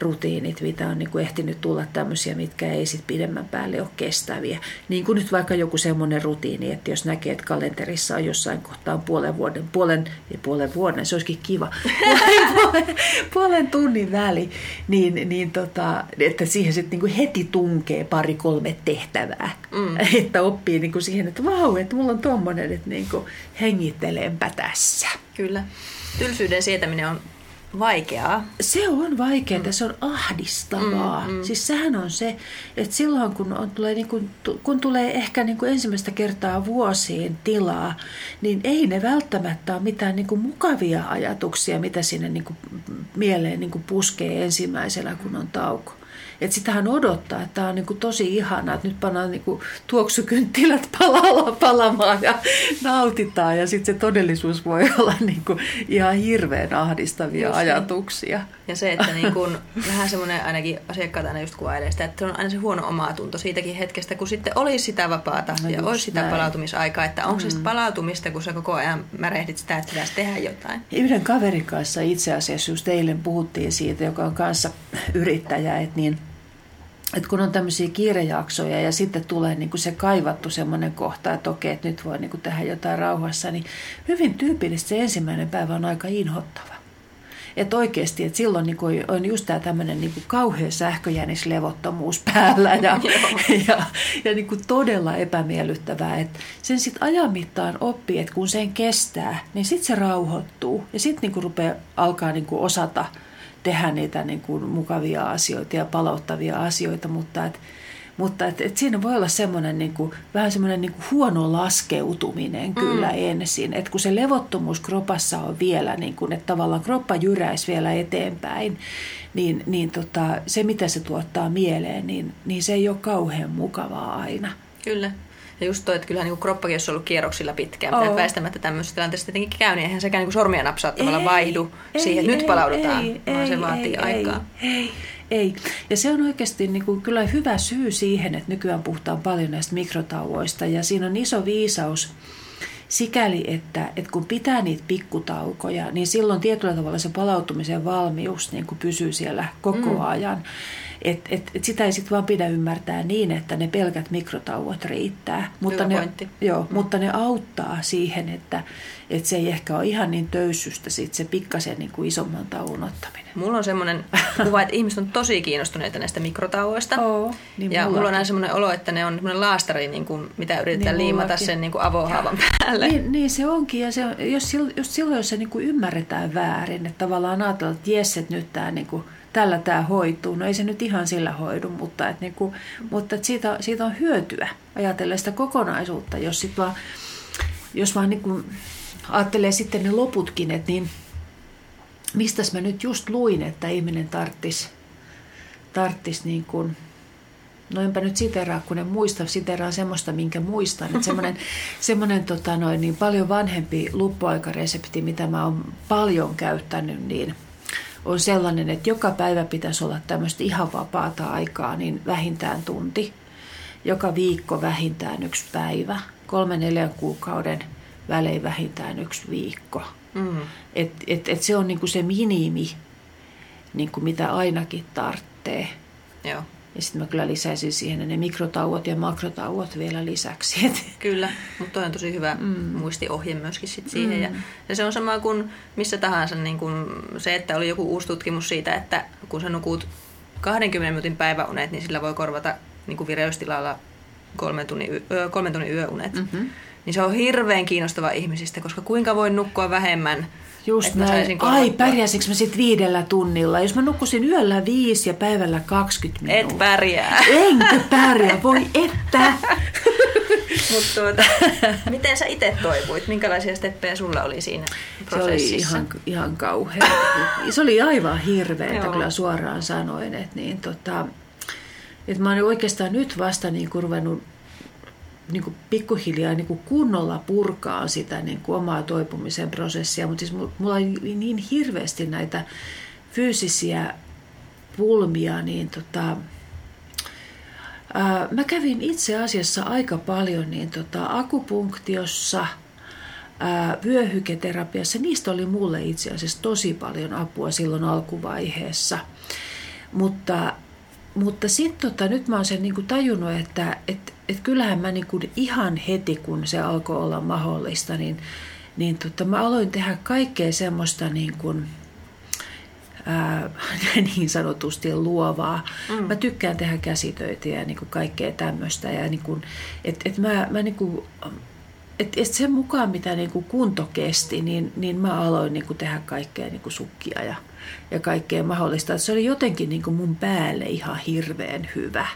rutiinit, mitä on niin kuin ehtinyt tulla tämmöisiä, mitkä ei sitten pidemmän päälle ole kestäviä. Niin kuin nyt vaikka joku semmoinen rutiini, että jos näkee, että kalenterissa on jossain kohtaa puolen vuoden, puolen, ja puolen vuoden, se olisikin kiva, puolen, puolen tunnin väli, niin, niin tota, että siihen sitten niin heti tunkee pari-kolme tehtävää. Mm. Että oppii niin kuin siihen, että vau, että mulla on tuommoinen, että niin kuin hengittelenpä tässä. Kyllä. Tylsyyden sietäminen on vaikeaa. Se on vaikeaa, mm. se on ahdistavaa. Mm, mm. Siis sehän on se, että silloin kun, on, tulee, niin kun, kun tulee ehkä niin kuin ensimmäistä kertaa vuosiin tilaa, niin ei ne välttämättä ole mitään niin kuin mukavia ajatuksia, mitä sinne niin kuin mieleen niin kuin puskee ensimmäisenä, kun on tauko. Että sitähän odottaa, että tämä on niin kuin tosi ihanaa, että nyt pannaan niin kuin tuoksukynttilät palalla palamaan ja nautitaan. Ja sitten se todellisuus voi olla niin kuin ihan hirveän ahdistavia just ajatuksia. Niin. Ja se, että niin kuin, vähän semmoinen ainakin asiakkaat aina just kuvailee sitä, että on aina se huono omatunto siitäkin hetkestä, kun sitten olisi sitä vapaata no ja olisi sitä näin. palautumisaikaa, että onko mm. se sitten palautumista, kun sä koko ajan märehdit sitä, että pitäisi tehdä jotain. Yhden kaverin kanssa itse asiassa just eilen puhuttiin siitä, joka on kanssa yrittäjä, että niin että kun on tämmöisiä kiirejaksoja ja sitten tulee niin kuin se kaivattu semmoinen kohta, että okei, että nyt voi niin kuin tehdä jotain rauhassa, niin hyvin tyypillisesti se ensimmäinen päivä on aika inhottava. Että oikeasti, että silloin niin kuin on just tämä tämmöinen niin kuin kauhea sähköjänislevottomuus päällä ja, ja, ja niin kuin todella epämiellyttävää. Että sen sitten ajan mittaan oppii, että kun sen kestää, niin sitten se rauhoittuu ja sitten niin kuin rupeaa, alkaa niin kuin osata – tehdä niitä niin kuin mukavia asioita ja palauttavia asioita, mutta et, mutta et, et siinä voi olla semmoinen niin kuin, vähän semmoinen niin kuin huono laskeutuminen kyllä mm. ensin. Että kun se levottomuus kropassa on vielä, niin kuin, että tavallaan kroppa jyräisi vielä eteenpäin, niin, niin tota, se mitä se tuottaa mieleen, niin, niin se ei ole kauhean mukavaa aina. Kyllä. Ja just toi, että kyllähän niin kroppakin, on ollut kierroksilla pitkään, oh. väistämättä tämmöisessä tilanteessa tietenkin käy, niin eihän sekään niin sormia napsauttamalla ei, vaihdu ei, siihen, että ei, nyt palaudutaan, ei, vaan ei, se vaatii ei, aikaa. Ei, ei. Ei. Ja se on oikeasti niin kuin, kyllä hyvä syy siihen, että nykyään puhutaan paljon näistä mikrotauoista. Ja siinä on iso viisaus sikäli, että, että kun pitää niitä pikkutaukoja, niin silloin tietyllä tavalla se palautumisen valmius niin kuin pysyy siellä koko mm. ajan. Et, et, et sitä ei sitten vaan pidä ymmärtää niin, että ne pelkät mikrotauot riittää. Mutta ne, joo, mm. mutta ne auttaa siihen, että, että se ei ehkä ole ihan niin töyssystä sit se pikkasen niin kuin isomman tauon ottaminen. Mulla on semmoinen kuva, että ihmiset on tosi kiinnostuneita näistä mikrotauoista. Oo, niin ja mulla on aina semmoinen olo, että ne on semmoinen laastari, niin kuin, mitä yritetään niin liimata sen niin kuin avohaavan päälle. Niin, niin se onkin. Ja se jos, jos silloin, jos se niin kuin ymmärretään väärin, että tavallaan ajatellaan, että jes, että nyt tämä niin kuin, tällä tämä hoituu. No ei se nyt ihan sillä hoidu, mutta, et niinku, mutta et siitä, siitä on hyötyä ajatellen sitä kokonaisuutta, jos, sit vaan, jos vaan niinku ajattelee sitten ne loputkin, että niin mistä mä nyt just luin, että ihminen tarttis, tarttis niin kuin, no enpä nyt siteraa, kun en muista, siteraan semmoista, minkä muistan. Että semmoinen, semmoinen tota noin, niin paljon vanhempi luppuaikaresepti, mitä mä oon paljon käyttänyt, niin – on sellainen, että joka päivä pitäisi olla tämmöistä ihan vapaata aikaa, niin vähintään tunti. Joka viikko vähintään yksi päivä. Kolmen neljän kuukauden välein vähintään yksi viikko. Mm. Et, et, et se on niinku se minimi, niinku mitä ainakin tarvitsee. Joo. Ja sitten mä kyllä lisäisin siihen ne mikrotauot ja makrotauot vielä lisäksi. Kyllä, mutta toi on tosi hyvä mm. muistiohje myöskin sit siihen. Mm. Ja, ja se on sama kuin missä tahansa niin kuin se, että oli joku uusi tutkimus siitä, että kun sä nukut 20 minuutin päiväunet, niin sillä voi korvata niin kuin vireystilalla kolmen tunnin, yö, kolmen tunnin yöunet. Mm-hmm. Niin se on hirveän kiinnostava ihmisistä, koska kuinka voi nukkua vähemmän – Just näin. Ai, pärjäisikö mä sitten viidellä tunnilla? Jos mä nukkusin yöllä viisi ja päivällä 20 minuuttia. Et pärjää. Enkö pärjää? Voi että. Mut tuota, miten sä itse toivuit? Minkälaisia steppejä sulla oli siinä prosessissa? Se oli ihan, ihan kauhea. Se oli aivan hirveä, kyllä suoraan sanoin. Että niin, tota, että mä oon oikeastaan nyt vasta niin ruvennut niin kuin pikkuhiljaa niin kuin kunnolla purkaa sitä niin kuin omaa toipumisen prosessia, mutta siis mulla oli niin hirveästi näitä fyysisiä pulmia, niin tota, ää, mä kävin itse asiassa aika paljon niin tota, akupunktiossa, ää, vyöhyketerapiassa, niistä oli mulle itse asiassa tosi paljon apua silloin alkuvaiheessa. Mutta, mutta sitten tota, nyt mä oon sen niin kuin tajunnut, että, että että kyllähän mä niin kuin ihan heti, kun se alkoi olla mahdollista, niin, niin tota, mä aloin tehdä kaikkea semmoista niin kuin, ää, niin sanotusti luovaa. Mm. Mä tykkään tehdä käsitöitä ja niin kuin kaikkea tämmöistä. Ja niin kuin, et, et mä, mä niin kuin, et, et sen mukaan, mitä niin kuin kunto kesti, niin, niin mä aloin niin kuin tehdä kaikkea niin kuin sukkia ja, ja kaikkea mahdollista. Se oli jotenkin niin kuin mun päälle ihan hirveän hyvä.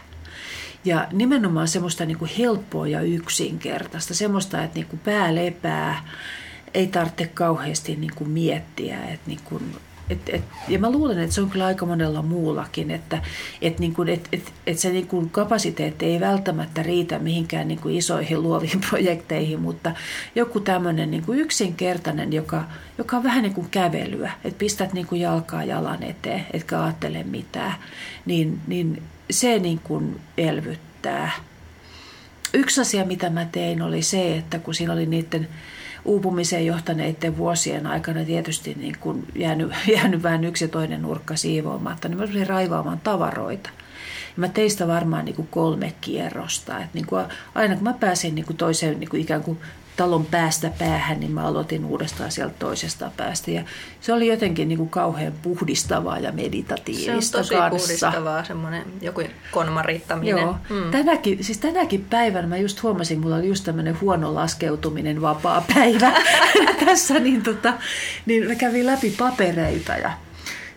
Ja nimenomaan semmoista niin kuin helppoa ja yksinkertaista, semmoista, että niin kuin pää lepää, ei tarvitse kauheasti niin kuin miettiä. Että niin kuin, et, et, ja mä luulen, että se on kyllä aika monella muullakin, että et, niin kuin, et, et, et se niin kuin kapasiteetti ei välttämättä riitä mihinkään niin kuin isoihin luoviin projekteihin, mutta joku tämmöinen niin kuin yksinkertainen, joka, joka on vähän niin kuin kävelyä, että pistät niin kuin jalkaa jalan eteen, etkä ajattele mitään, niin, niin se niin kuin elvyttää. Yksi asia, mitä mä tein, oli se, että kun siinä oli niiden uupumiseen johtaneiden vuosien aikana tietysti niin kuin jäänyt, jäänyt vähän yksi toinen nurkka siivoamatta, niin mä raivaamaan tavaroita. Ja mä tein sitä varmaan niin kuin kolme kierrosta. että niin kuin aina kun mä pääsin niin kuin toiseen niin kuin ikään kuin talon päästä päähän, niin mä aloitin uudestaan sieltä toisesta päästä. Ja se oli jotenkin niin kuin kauhean puhdistavaa ja meditatiivista Se on tosi kanssa. puhdistavaa, semmoinen joku konmarittaminen. Joo. Mm. Tänäkin, siis tänäkin päivänä mä just huomasin, mulla oli just tämmöinen huono laskeutuminen vapaa päivä tässä, niin, tota, niin mä kävin läpi papereita ja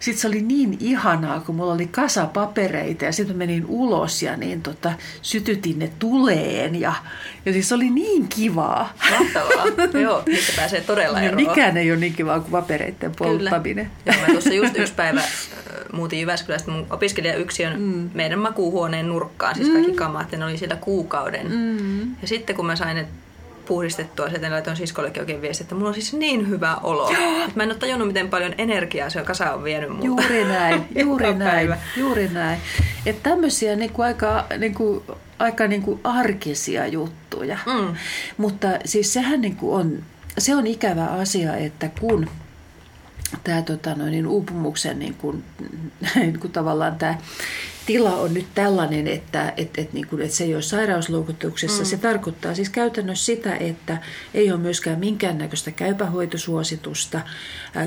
sitten se oli niin ihanaa, kun mulla oli kasa papereita ja sitten menin ulos ja niin tota, sytytin ne tuleen. Ja, ja siis se oli niin kivaa. Mahtavaa. Joo, niistä pääsee todella eroon. Mikään ei ole niin kivaa kuin papereiden polttaminen. Kyllä. Joo, mä tuossa just yksi päivä muutin Jyväskylästä mun opiskelijayksiön mm. meidän makuuhuoneen nurkkaan, siis kaikki mm. kamat, ja ne oli siellä kuukauden. Mm. Ja sitten kun mä sain ne puhdistettua sieltä, niin laitoin siskollekin oikein viesti, että mulla on siis niin hyvä olo. että mä en ole tajunnut, miten paljon energiaa se kasa on vienyt multa. Juuri näin, juuri näin, juuri näin. Että tämmöisiä niin kuin aika, niin kuin, aika niin kuin arkisia juttuja. Mm. Mutta siis sehän niin kuin on, se on ikävä asia, että kun tämä tota, noin, niin uupumuksen niin kuin, niin kuin tavallaan tämä tila on nyt tällainen, että, että, että, niin kuin, että se ei ole sairausluokituksessa. Mm. Se tarkoittaa siis käytännössä sitä, että ei ole myöskään minkäännäköistä käypähoitosuositusta.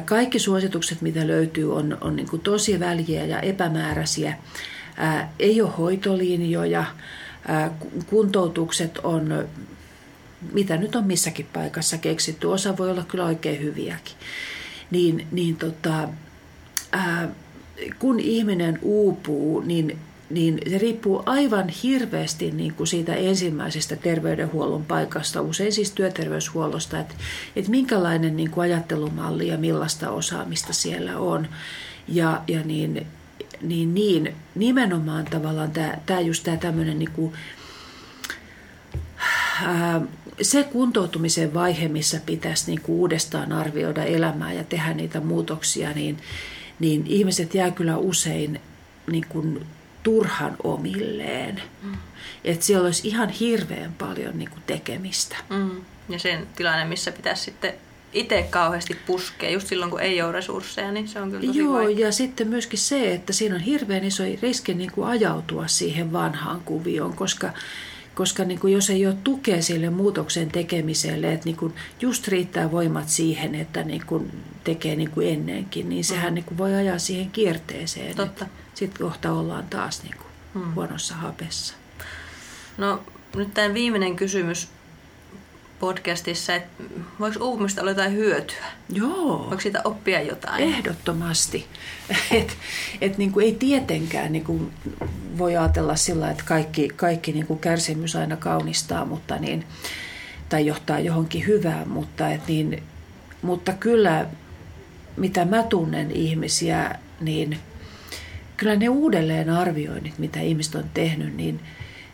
Kaikki suositukset, mitä löytyy, on, on niin kuin tosi väliä ja epämääräisiä. Ei ole hoitolinjoja. Kuntoutukset on, mitä nyt on missäkin paikassa keksitty. Osa voi olla kyllä oikein hyviäkin. Niin, niin tota, ää, kun ihminen uupuu, niin, niin se riippuu aivan hirveästi niin kuin siitä ensimmäisestä terveydenhuollon paikasta, usein siis työterveyshuollosta, että, että minkälainen niin kuin ajattelumalli ja millaista osaamista siellä on. Ja, ja niin, niin, niin nimenomaan tavallaan tämä, tämä just tämä tämmöinen niin kuin, ää, se kuntoutumisen vaihe, missä pitäisi niin kuin uudestaan arvioida elämää ja tehdä niitä muutoksia, niin, niin ihmiset jää kyllä usein niin kuin turhan omilleen. Mm. Että siellä olisi ihan hirveän paljon niin kuin tekemistä. Mm. Ja sen tilanne, missä pitäisi sitten itse kauheasti puskea, just silloin kun ei ole resursseja, niin se on kyllä tosi Joo, vaikea. ja sitten myöskin se, että siinä on hirveän iso riski niin kuin ajautua siihen vanhaan kuvioon, koska koska niin kuin jos ei ole tukea sille muutoksen tekemiselle, että niin kuin just riittää voimat siihen, että niin kuin tekee niin kuin ennenkin, niin sehän mm. niin kuin voi ajaa siihen kierteeseen. Totta. Sitten kohta ollaan taas niin kuin mm. huonossa hapessa. No nyt tämä viimeinen kysymys podcastissa, että voiko uupumista olla jotain hyötyä? Joo. Voiko siitä oppia jotain? Ehdottomasti. Et, et niin kuin ei tietenkään niin kuin voi ajatella sillä, että kaikki, kaikki niin kuin kärsimys aina kaunistaa mutta niin, tai johtaa johonkin hyvään, mutta, et niin, mutta kyllä mitä mä tunnen ihmisiä, niin kyllä ne uudelleen arvioinnit, mitä ihmiset on tehnyt, niin,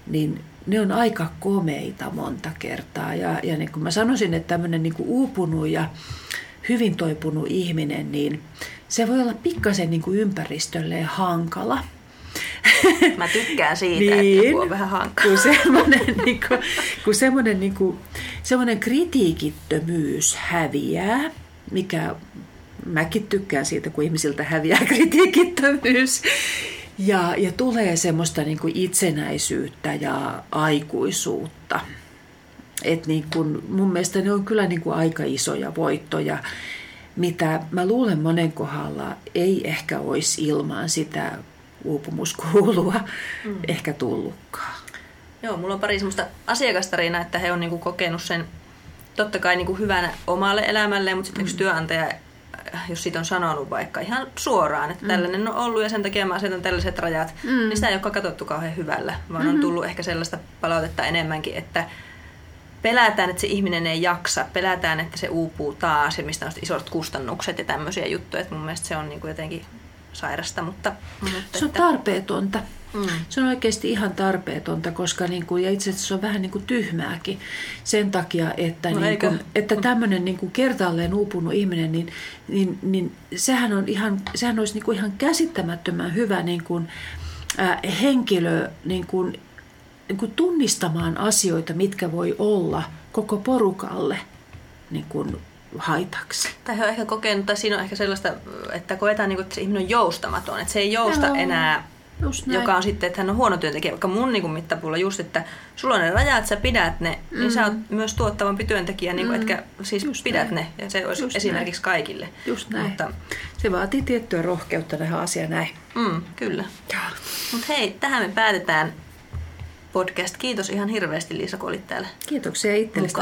niin ne on aika komeita monta kertaa. Ja, ja niin kuin mä sanoisin, että tämmöinen niin kuin uupunut ja hyvin toipunut ihminen, niin se voi olla pikkasen niin kuin ympäristölleen hankala. Mä tykkään siitä, niin, että joku on vähän hankala. Kun semmoinen, niin kuin, kun semmoinen, niin kuin, semmoinen kritiikittömyys häviää, mikä mäkin tykkään siitä, kun ihmisiltä häviää kritiikittömyys, ja, ja tulee semmoista niin kuin itsenäisyyttä ja aikuisuutta. Et niin kuin, mun mielestä ne on kyllä niin kuin aika isoja voittoja, mitä mä luulen monen kohdalla ei ehkä olisi ilman sitä uupumuskuulua mm. ehkä tullutkaan. Joo, mulla on pari semmoista asiakastarinaa, että he on niinku kokenut sen totta kai niinku hyvänä omalle elämälleen, mutta sitten mm. yksi työnantaja jos siitä on sanonut vaikka ihan suoraan, että mm. tällainen on ollut ja sen takia mä asetan tällaiset rajat, mm. niin sitä ei ole katsottu kauhean hyvällä, vaan mm-hmm. on tullut ehkä sellaista palautetta enemmänkin, että pelätään, että se ihminen ei jaksa, pelätään, että se uupuu taas ja mistä on isot kustannukset ja tämmöisiä juttuja, että mun mielestä se on niin kuin jotenkin sairasta, mutta... mutta se on tarpeetonta. Mm. Se on oikeasti ihan tarpeetonta, koska niin kuin, ja itse asiassa se on vähän niin kuin tyhmääkin sen takia, että, no niin kuin, että tämmöinen niin kuin kertaalleen uupunut ihminen, niin, niin, niin sehän, on ihan, sehän olisi niin kuin ihan käsittämättömän hyvä niin kuin, äh, henkilö niin kuin, niin kuin tunnistamaan asioita, mitkä voi olla koko porukalle niin kuin haitaksi. Tai he on ehkä kokenut, tai siinä on ehkä sellaista, että koetaan, niin kuin, että se ihminen on joustamaton, että se ei jousta Joo. enää joka on sitten, että hän on huono työntekijä, vaikka mun niin mittapuulla just, että sulla on ne rajat, sä pidät ne, mm. niin sä oot mm. myös tuottavampi työntekijä, niin kuin, mm. etkä siis just pidät näin. ne, ja se olisi just esimerkiksi näin. kaikille. Just näin. Mutta, se vaatii tiettyä rohkeutta tähän asiaan näin. Mm, kyllä. Mutta hei, tähän me päätetään podcast. Kiitos ihan hirveästi Liisa, kun olit täällä Kiitoksia itsellesi.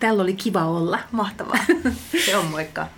Täällä oli kiva olla. Mahtavaa. Se on moikka.